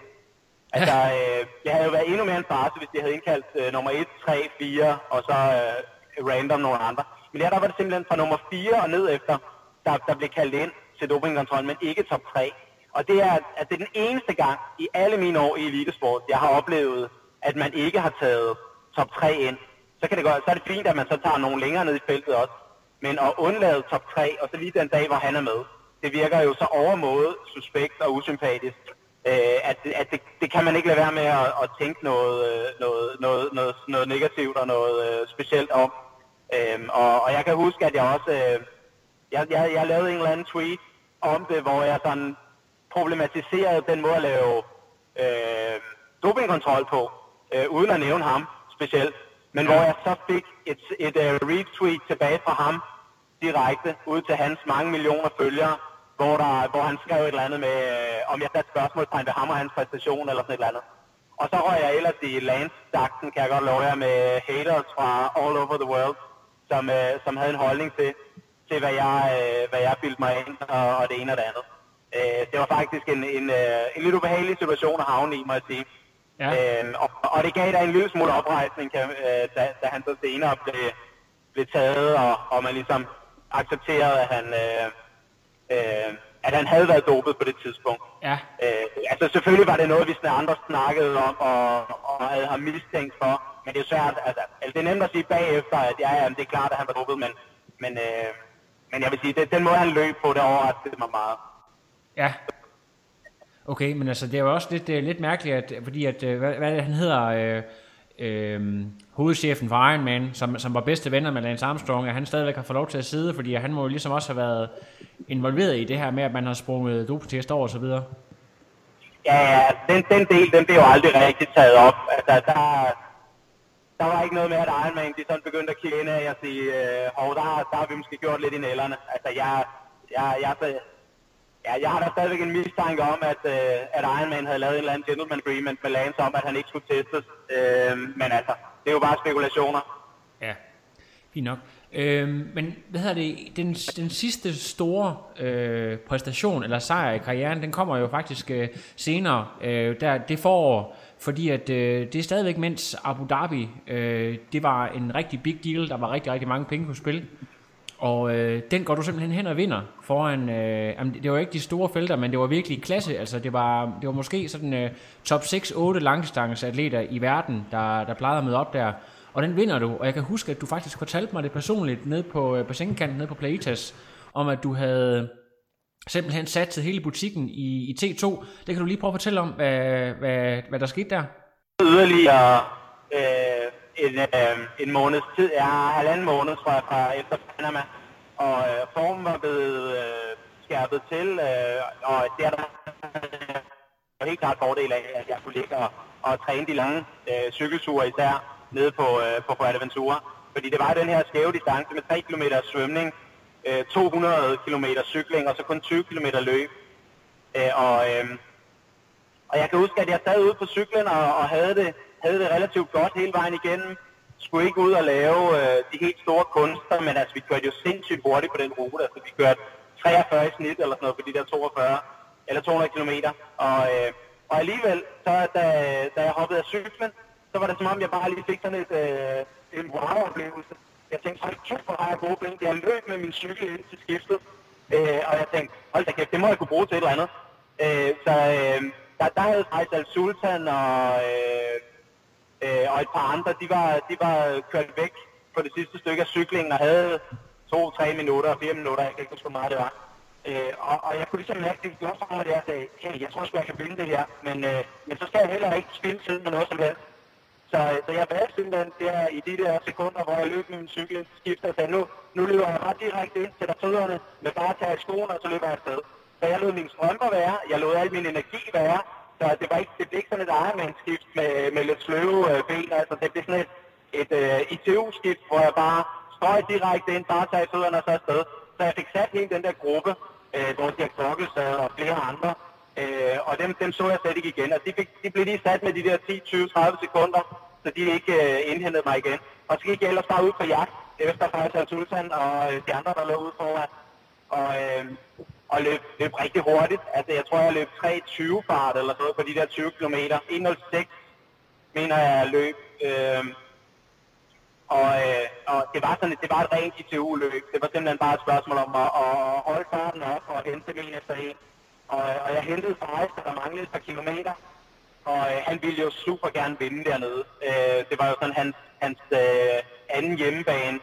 Altså, øh, det havde jo været endnu mere en fase, hvis de havde indkaldt øh, nummer 1, 3, 4, og så øh, random nogle andre. Men der, der var det simpelthen fra nummer 4 og ned efter, der, der blev kaldt ind til dopingkontrol, men ikke top 3. Og det er, at det er den eneste gang i alle mine år i elitesport, jeg har oplevet, at man ikke har taget top 3 ind. Så, kan det godt, så er det fint, at man så tager nogen længere ned i feltet også. Men at undlade top 3, og så lige den dag, hvor han er med, det virker jo så overmåde suspekt og usympatisk, øh, at, at det, det kan man ikke lade være med at, at tænke noget, øh, noget, noget, noget, noget negativt og noget øh, specielt om. Øhm, og, og jeg kan huske, at jeg også... Øh, jeg, jeg, jeg lavede en eller anden tweet, om det, hvor jeg sådan problematiserede den måde at lave øh, dopingkontrol på, øh, uden at nævne ham specielt. Men hvor jeg så fik et, et uh, retweet tilbage fra ham direkte ud til hans mange millioner følgere, hvor, der, hvor han skrev et eller andet med, øh, om jeg satte spørgsmålstegn ved ham og hans præstation eller sådan et eller andet. Og så røg jeg ellers i Lance-dakten, kan jeg godt love jer, med haters fra all over the world, som, øh, som havde en holdning til, til, hvad jeg, øh, hvad jeg bildte mig ind, og, og det ene og det andet. Øh, det var faktisk en, en, øh, en lidt ubehagelig situation at havne i, må jeg sige. Ja. Øh, og, og det gav da en lille smule oprejsning, kan, øh, da, da han så senere blev, blev taget, og, og man ligesom accepterede, at han, øh, øh, at han havde været dopet på det tidspunkt. Ja. Øh, altså selvfølgelig var det noget, vi andre snakkede om, og, og havde ham mistænkt for, men det er svært, altså, altså det er nemt at sige bagefter, at ja, ja, det er klart, at han var dopet, men, men øh, men jeg vil sige, det, den måde han løb på, det overraskede mig meget. Ja. Okay, men altså det er jo også lidt, uh, lidt mærkeligt, at, fordi at, uh, hvad, hvad det, han hedder, uh, uh, hovedchefen for Ironman, som, som var bedste venner med Lance Armstrong, at han stadigvæk har fået lov til at sidde, fordi han må jo ligesom også have været involveret i det her med, at man har sprunget dopetest over og så videre. Ja, den, den del, den blev jo aldrig rigtig taget op. Altså, der, der var ikke noget med, at Ironman de sådan begyndte at kende af og sige, øh, hov, der, der har vi måske gjort lidt i nælderne. Altså, jeg, jeg, jeg, ja, jeg har da stadigvæk en mistanke om, at, øh, at Ironman havde lavet en eller anden gentleman agreement med Lance om, at han ikke skulle testes. Øh, men altså, det er jo bare spekulationer. Ja. Fint nok. Øh, men hvad hedder det, den, den sidste store øh, præstation eller sejr i karrieren, den kommer jo faktisk øh, senere, øh, der, det forår, fordi at øh, det er stadigvæk mens Abu Dhabi, øh, det var en rigtig big deal, der var rigtig, rigtig mange penge på spil. Og øh, den går du simpelthen hen og vinder foran, øh, jamen, det var ikke de store felter, men det var virkelig klasse, altså det var, det var måske sådan øh, top 6-8 langdistanceatleter i verden, der, der plejede at møde op der. Og den vinder du, og jeg kan huske, at du faktisk fortalte mig det personligt ned på øh, bassinkanten, ned på Playitas, om at du havde simpelthen sat til hele butikken i, i T2. Det kan du lige prøve at fortælle om, hvad, hvad, hvad der skete der? Yderligere øh, en, øh, en måneds tid, ja, halvanden måned, tror jeg, fra efter Panama, og øh, formen var blevet øh, skærpet til, øh, og det er der øh, helt klart fordel af, at jeg kunne ligge og, og træne de lange øh, cykelture især nede på, øh, på Fuerteventura. Fordi det var den her skæve distance med 3 km svømning, øh, 200 km cykling og så kun 20 km løb. Øh, og, øh, og jeg kan huske, at jeg sad ude på cyklen og, og havde, det, havde det relativt godt hele vejen igennem. Skulle ikke ud og lave øh, de helt store kunster, men altså vi kørte jo sindssygt hurtigt på den rute. Altså vi kørte 43 i snit eller sådan noget på de der 42 eller 200 km. Og, øh, og alligevel, så da, da jeg hoppede af cyklen, så var det som om, jeg bare lige fik sådan et, øh, en wow-oplevelse. Jeg tænkte, hold kæft, hvor har jeg gode ben. Jeg løb med min cykel ind til skiftet, øh, og jeg tænkte, hold da kæft, det må jeg kunne bruge til et eller andet. Øh, så øh, der, der havde Faisal Sultan og, øh, øh, og et par andre, de var, de var kørt væk på det sidste stykke af cyklingen og havde to, tre minutter, fire minutter, jeg kan ikke huske, hvor meget det var. Øh, og, og jeg kunne ligesom mærke, at det gjorde for mig, at jeg sagde, hey, jeg tror sgu, jeg kan vinde det her, men, øh, men så skal jeg heller ikke spille tiden med noget som helst. Så, så jeg valgte simpelthen der i de der sekunder, hvor jeg løb med min cykel skifter og sagde, nu, nu løber jeg bare direkte ind til fødderne med bare at tage skoene, og så løber jeg afsted. Så jeg lod mine strømper være, jeg lod al min energi være, så det, var ikke, det blev ikke sådan et Ironman-skift med, med lidt sløve øh, ben, altså det blev sådan et, et øh, ITU-skift, hvor jeg bare strøg direkte ind, bare i fødderne og så afsted. Så jeg fik sat hele den der gruppe, øh, hvor Dirk Douglas øh, og flere andre, Øh, og dem, dem så jeg slet ikke igen. Og de, fik, de blev lige sat med de der 10, 20, 30 sekunder, så de ikke øh, indhentede mig igen. Og så gik jeg ellers bare ud på jagt efter Faisal Sultan og øh, de andre, der lå ude foran. Og, øh, og løb, løb rigtig hurtigt. Altså, jeg tror, jeg løb 3.20 fart eller sådan på de der 20 km. 1.06 mener jeg løb. Øh, og, øh, og det var sådan, det var et rent ITU-løb. Det var simpelthen bare et spørgsmål om at, at holde farten op og hente min efter en. Og, og jeg hentede faktisk, da der manglede et par kilometer. Og øh, han ville jo super gerne vinde dernede. Øh, det var jo sådan hans, hans øh, anden hjemmebane.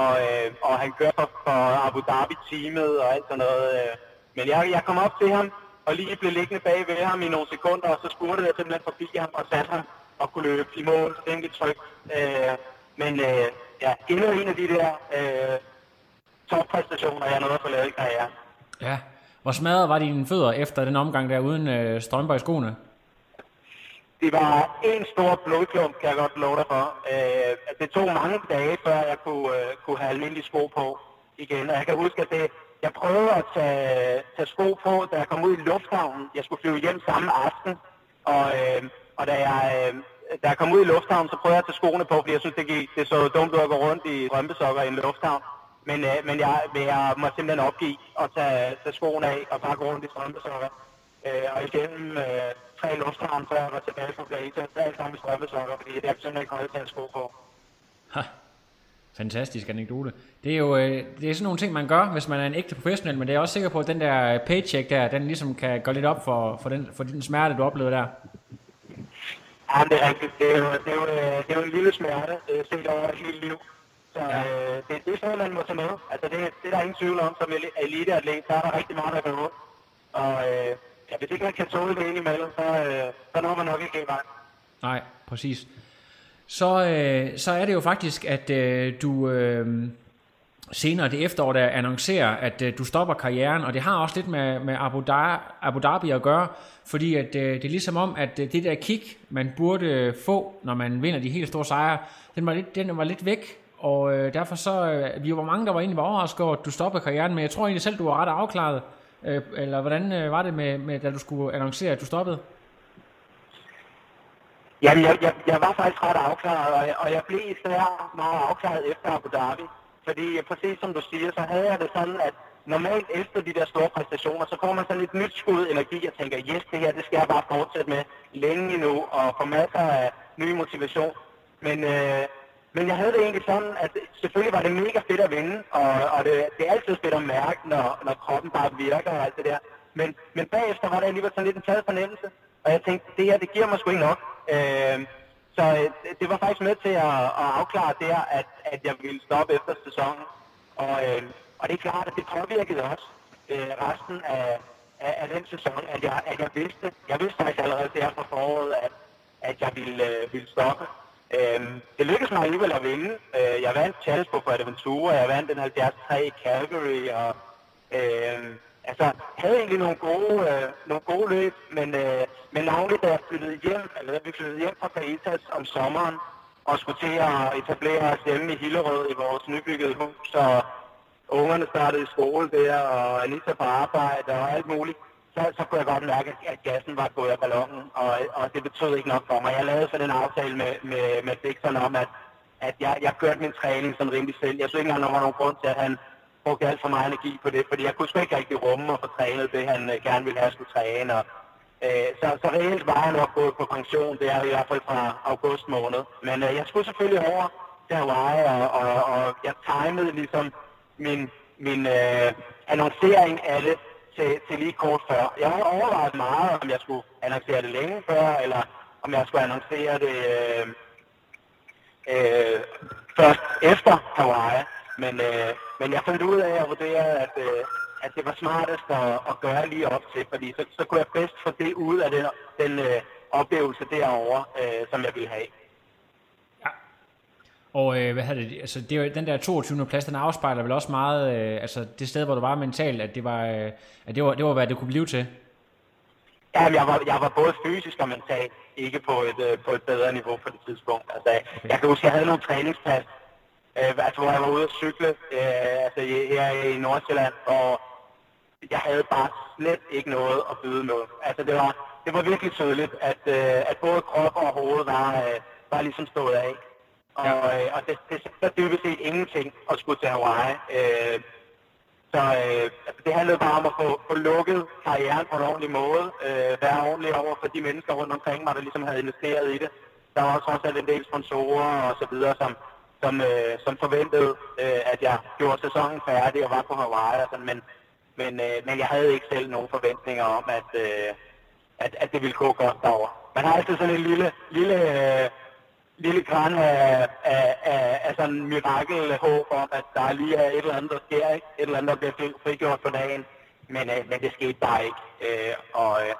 Og, øh, og han gør for, for Abu Dhabi-teamet og alt sådan noget. Øh. Men jeg, jeg kom op til ham, og lige blev liggende bag ved ham i nogle sekunder, og så spurgte jeg simpelthen forbi ham og satte ham og kunne løbe i mål rimelig trygt. Øh, men øh, ja, endnu en af de der øh, toppræstationer, jeg nåede at få lavet i karrieren. Ja, hvor smadret var dine fødder efter den omgang der uden øh, strømper i skoene? Det var en stor blodklump, kan jeg godt love dig for. Øh, altså, det tog mange dage, før jeg kunne, øh, kunne have almindelige sko på igen. Og jeg kan huske, at det, jeg prøvede at tage, tage sko på, da jeg kom ud i lufthavnen. Jeg skulle flyve hjem samme aften. Og, øh, og da, jeg, øh, da jeg kom ud i lufthavnen, så prøvede jeg at tage skoene på, fordi jeg synes, det, gik, det så dumt ud at gå rundt i rømpesokker i en lufthavn. Men, øh, men, jeg, jeg må simpelthen opgive at tage, tage skoene af og bare gå rundt i strømpesokker. Øh, og igennem øh, tre lufthavn, før jeg var tilbage på Plata, alt sammen i strømpesokker, fordi det er simpelthen ikke holdt til at sko på. Ha. Fantastisk anekdote. Det er jo øh, det er sådan nogle ting, man gør, hvis man er en ægte professionel, men det er også sikker på, at den der paycheck der, den ligesom kan gå lidt op for, for, den, for den smerte, du oplevede der. Ja, det er rigtigt. Det er jo, det er jo, det er jo en lille smerte, øh, set over et hele liv. Så ja. øh, det, det er sådan, man må tage med. Altså, det, det er der ingen tvivl om. Som eliteatlet, så er der rigtig meget, der kan Og øh, ja, hvis ikke man kan tåle det ind imellem, så, øh, så når man nok ikke helt vej. Nej, præcis. Så, øh, så er det jo faktisk, at øh, du øh, senere det efterår, der annoncerer, at øh, du stopper karrieren, og det har også lidt med, med Abu, Dhabi, Abu Dhabi at gøre, fordi at, øh, det er ligesom om, at øh, det der kick, man burde øh, få, når man vinder de helt store sejre, den var lidt, den var lidt væk og øh, derfor så, øh, vi var mange, der var egentlig var overrasket over, at du stoppede karrieren, men jeg tror egentlig selv, du var ret afklaret. Øh, eller hvordan øh, var det med, med, da du skulle annoncere, at du stoppede? Jamen, jeg, jeg, jeg var faktisk ret afklaret, og jeg, og jeg blev især meget afklaret efter Abu Dhabi. Fordi præcis som du siger, så havde jeg det sådan, at normalt efter de der store præstationer, så kommer man sådan lidt nyt skud energi og tænker, yes, det her, det skal jeg bare fortsætte med længe nu, og få masser af ny motivation. Men, øh, men jeg havde det egentlig sådan, at selvfølgelig var det mega fedt at vinde, og, og det, det er altid fedt at mærke, når, når kroppen bare virker og alt det der. Men, men bagefter var det alligevel sådan lidt en taget fornemmelse, og jeg tænkte, det her, det giver mig sgu ikke nok. Øh, så øh, det var faktisk med til at, at afklare der, at, at jeg ville stoppe efter sæsonen. Og, øh, og det er klart, at det påvirkede også øh, resten af, af, af den sæson, at jeg, at jeg vidste, jeg vidste faktisk allerede der fra foråret, at, at jeg ville, øh, ville stoppe. Øh, det lykkedes mig alligevel at vinde. Øh, jeg vandt Challenge på Fuerteventura, jeg vandt den 73 i Calgary, og øh, altså, havde egentlig nogle gode, øh, nogle gode løb, men, øh, men navnligt da jeg flyttede hjem, eller da vi flyttede hjem fra Caritas om sommeren, og skulle til at etablere os hjemme i Hillerød i vores nybyggede hus, og ungerne startede i skole der, og Anita på arbejde og alt muligt, så, så kunne jeg godt mærke, at gassen var gået af ballonen, og, og det betød ikke nok for mig. Jeg lavede sådan en aftale med, med, med Dixon om, at, at jeg, jeg kørte min træning sådan rimelig selv. Jeg synes ikke engang, der var nogen grund til, at han brugte alt for meget energi på det, fordi jeg kunne sgu ikke rigtig rumme og få trænet det, han øh, gerne ville have, at skulle træne. Og, øh, så, så reelt var han nok gået på pension, det er i hvert fald fra august måned. Men øh, jeg skulle selvfølgelig over til Hawaii, og, og, og jeg timede ligesom min, min øh, annoncering af det til, til lige kort før. Jeg har overvejet meget, om jeg skulle annoncere det længe før, eller om jeg skulle annoncere det øh, øh, først efter Hawaii. Men, øh, men jeg fandt ud af at vurdere, at, øh, at det var smartest at, at gøre lige op til, fordi så, så kunne jeg bedst få det ud af den, den øh, oplevelse derovre, øh, som jeg ville have. Og øh, hvad det, altså det var, den der 22. plads, den afspejler vel også meget, øh, altså det sted, hvor du var mentalt, at det var, øh, at det var, det var, hvad det kunne blive til. Ja, jeg var, jeg var både fysisk og mentalt ikke på et, øh, på et bedre niveau på det tidspunkt. Altså, okay. jeg kan huske, jeg havde nogle træningspas, øh, altså, hvor jeg var ude at cykle øh, altså, her i Nordsjælland, og jeg havde bare slet ikke noget at byde med. Altså, det var, det var virkelig tydeligt, at, øh, at både krop og hoved var, øh, var ligesom stået af. Og, ja. øh, og det, det, det dybest set ingenting at skulle til Hawaii. Øh, så øh, altså, det handlede bare om at få, få lukket karrieren på en ordentlig måde, øh, være ordentlig over for de mennesker rundt omkring mig, der ligesom havde investeret i det. Der var også også en del sponsorer og så videre, som, som, øh, som forventede, øh, at jeg gjorde sæsonen færdig og var på Hawaii. Og sådan, men, men, øh, men jeg havde ikke selv nogen forventninger om, at, øh, at, at det ville gå godt derovre. Man har altid sådan en lille, lille, øh, lille græn af, af, af, af sådan en mirakelhåb om, at der lige er et eller andet, der sker, ikke? et eller andet, der bliver frigjort på dagen. Men, øh, men det skete bare ikke. Øh, og, øh,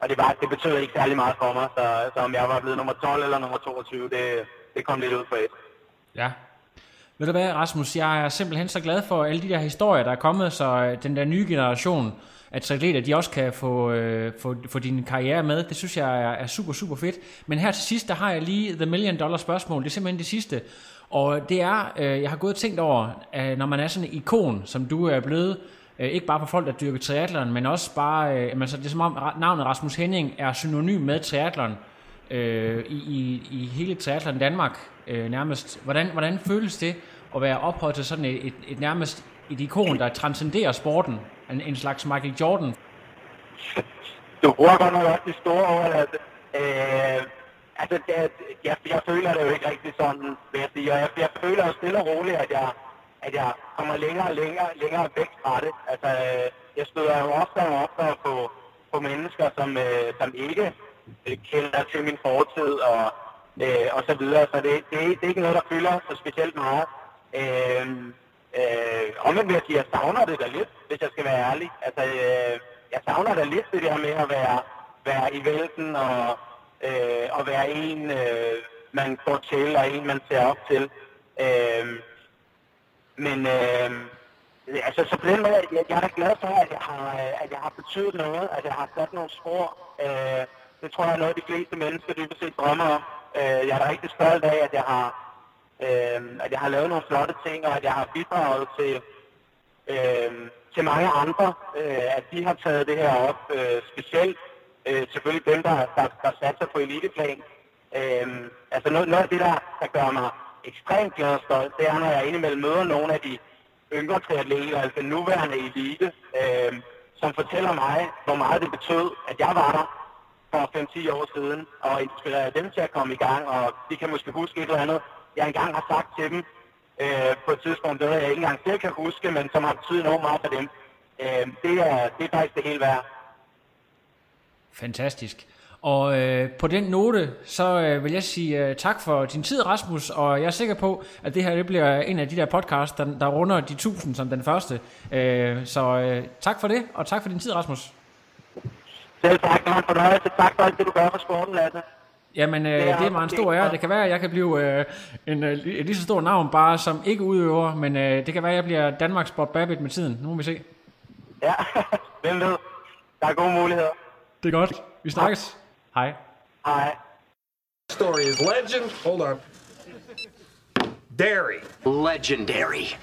og det, var, det betød ikke særlig meget for mig, så, så om jeg var blevet nummer 12 eller nummer 22, det, det kom lidt ud på et. Ja. Ved du hvad, Rasmus, jeg er simpelthen så glad for alle de der historier, der er kommet, så øh, den der nye generation at triatleter, de også kan få, øh, få, få din karriere med. Det synes jeg er, er super, super fedt. Men her til sidst, der har jeg lige the million dollar spørgsmål. Det er simpelthen det sidste. Og det er, øh, jeg har gået og tænkt over, at når man er sådan en ikon, som du er blevet, øh, ikke bare for folk, der dyrker triathlon, men også bare, øh, altså det er som om navnet Rasmus Henning er synonym med triathlon øh, i, i, i hele triathlon Danmark øh, nærmest. Hvordan, hvordan føles det at være ophøjet til sådan et, et, et nærmest et ikon, der transcenderer sporten? En, en slags Michael Jordan? Du bruger godt nok også de store ord, altså. Øh, altså, det, jeg, jeg føler det jo ikke rigtig sådan, vil jeg sige. Jeg, jeg føler jo stille og roligt, at jeg, at jeg kommer længere og længere, længere væk fra det. Altså, øh, jeg støder jo ofte og ofte på, på mennesker, som, øh, som ikke øh, kender til min fortid og, øh, og så videre. Så det, det, det er ikke noget, der fylder så specielt meget. Øh, øh, omvendt vil jeg sige, at jeg savner det da lidt, hvis jeg skal være ærlig. Altså, øh, jeg savner da lidt det der med at være, være i vælten og, øh, og være en, øh, man går til og en, man ser op til. Øh, men øh, altså, så på den måde, jeg, jeg er da glad for, at jeg har, at jeg har betydet noget, at jeg har sat nogle spor. Øh, det tror jeg er noget, de fleste mennesker dybest set drømmer om. Øh, jeg er da rigtig stolt af, at jeg har, øh, at jeg har lavet nogle flotte ting, og at jeg har bidraget til, øh, til mange andre, øh, at de har taget det her op. Øh, specielt øh, selvfølgelig dem, der, der, der satser på eliteplan. Øh, altså noget, noget af det, der, der gør mig ekstremt glad og stolt, det er, når jeg indimellem møder nogle af de yngre triatleter, altså nuværende elite, øh, som fortæller mig, hvor meget det betød, at jeg var der for 5-10 år siden, og inspirerer dem til at komme i gang, og de kan måske huske et eller andet, jeg engang har sagt til dem, øh, på et tidspunkt, det jeg ikke engang selv kan huske, men som har betydet enormt meget for dem. Øh, det, er, det er faktisk det hele værd. Fantastisk. Og øh, på den note, så øh, vil jeg sige øh, tak for din tid, Rasmus, og jeg er sikker på, at det her det bliver en af de der podcasts, der, der runder de tusind som den første. Øh, så øh, tak for det, og tak for din tid, Rasmus. Selv tak, det var en fornøjelse. Tak for alt det, du gør for sporten, Lasse. Jamen, øh, det er mig en stor ære. Det kan være, at jeg kan blive øh, en øh, lige så stor navn, bare som ikke udøver, men øh, det kan være, at jeg bliver Danmarks Bob Babbitt med tiden. Nu må vi se. Ja, hvem ved. Der er gode muligheder. Det er godt. Vi snakkes. Hej. Hej. Story is legend. Hold on. Dairy. Legendary.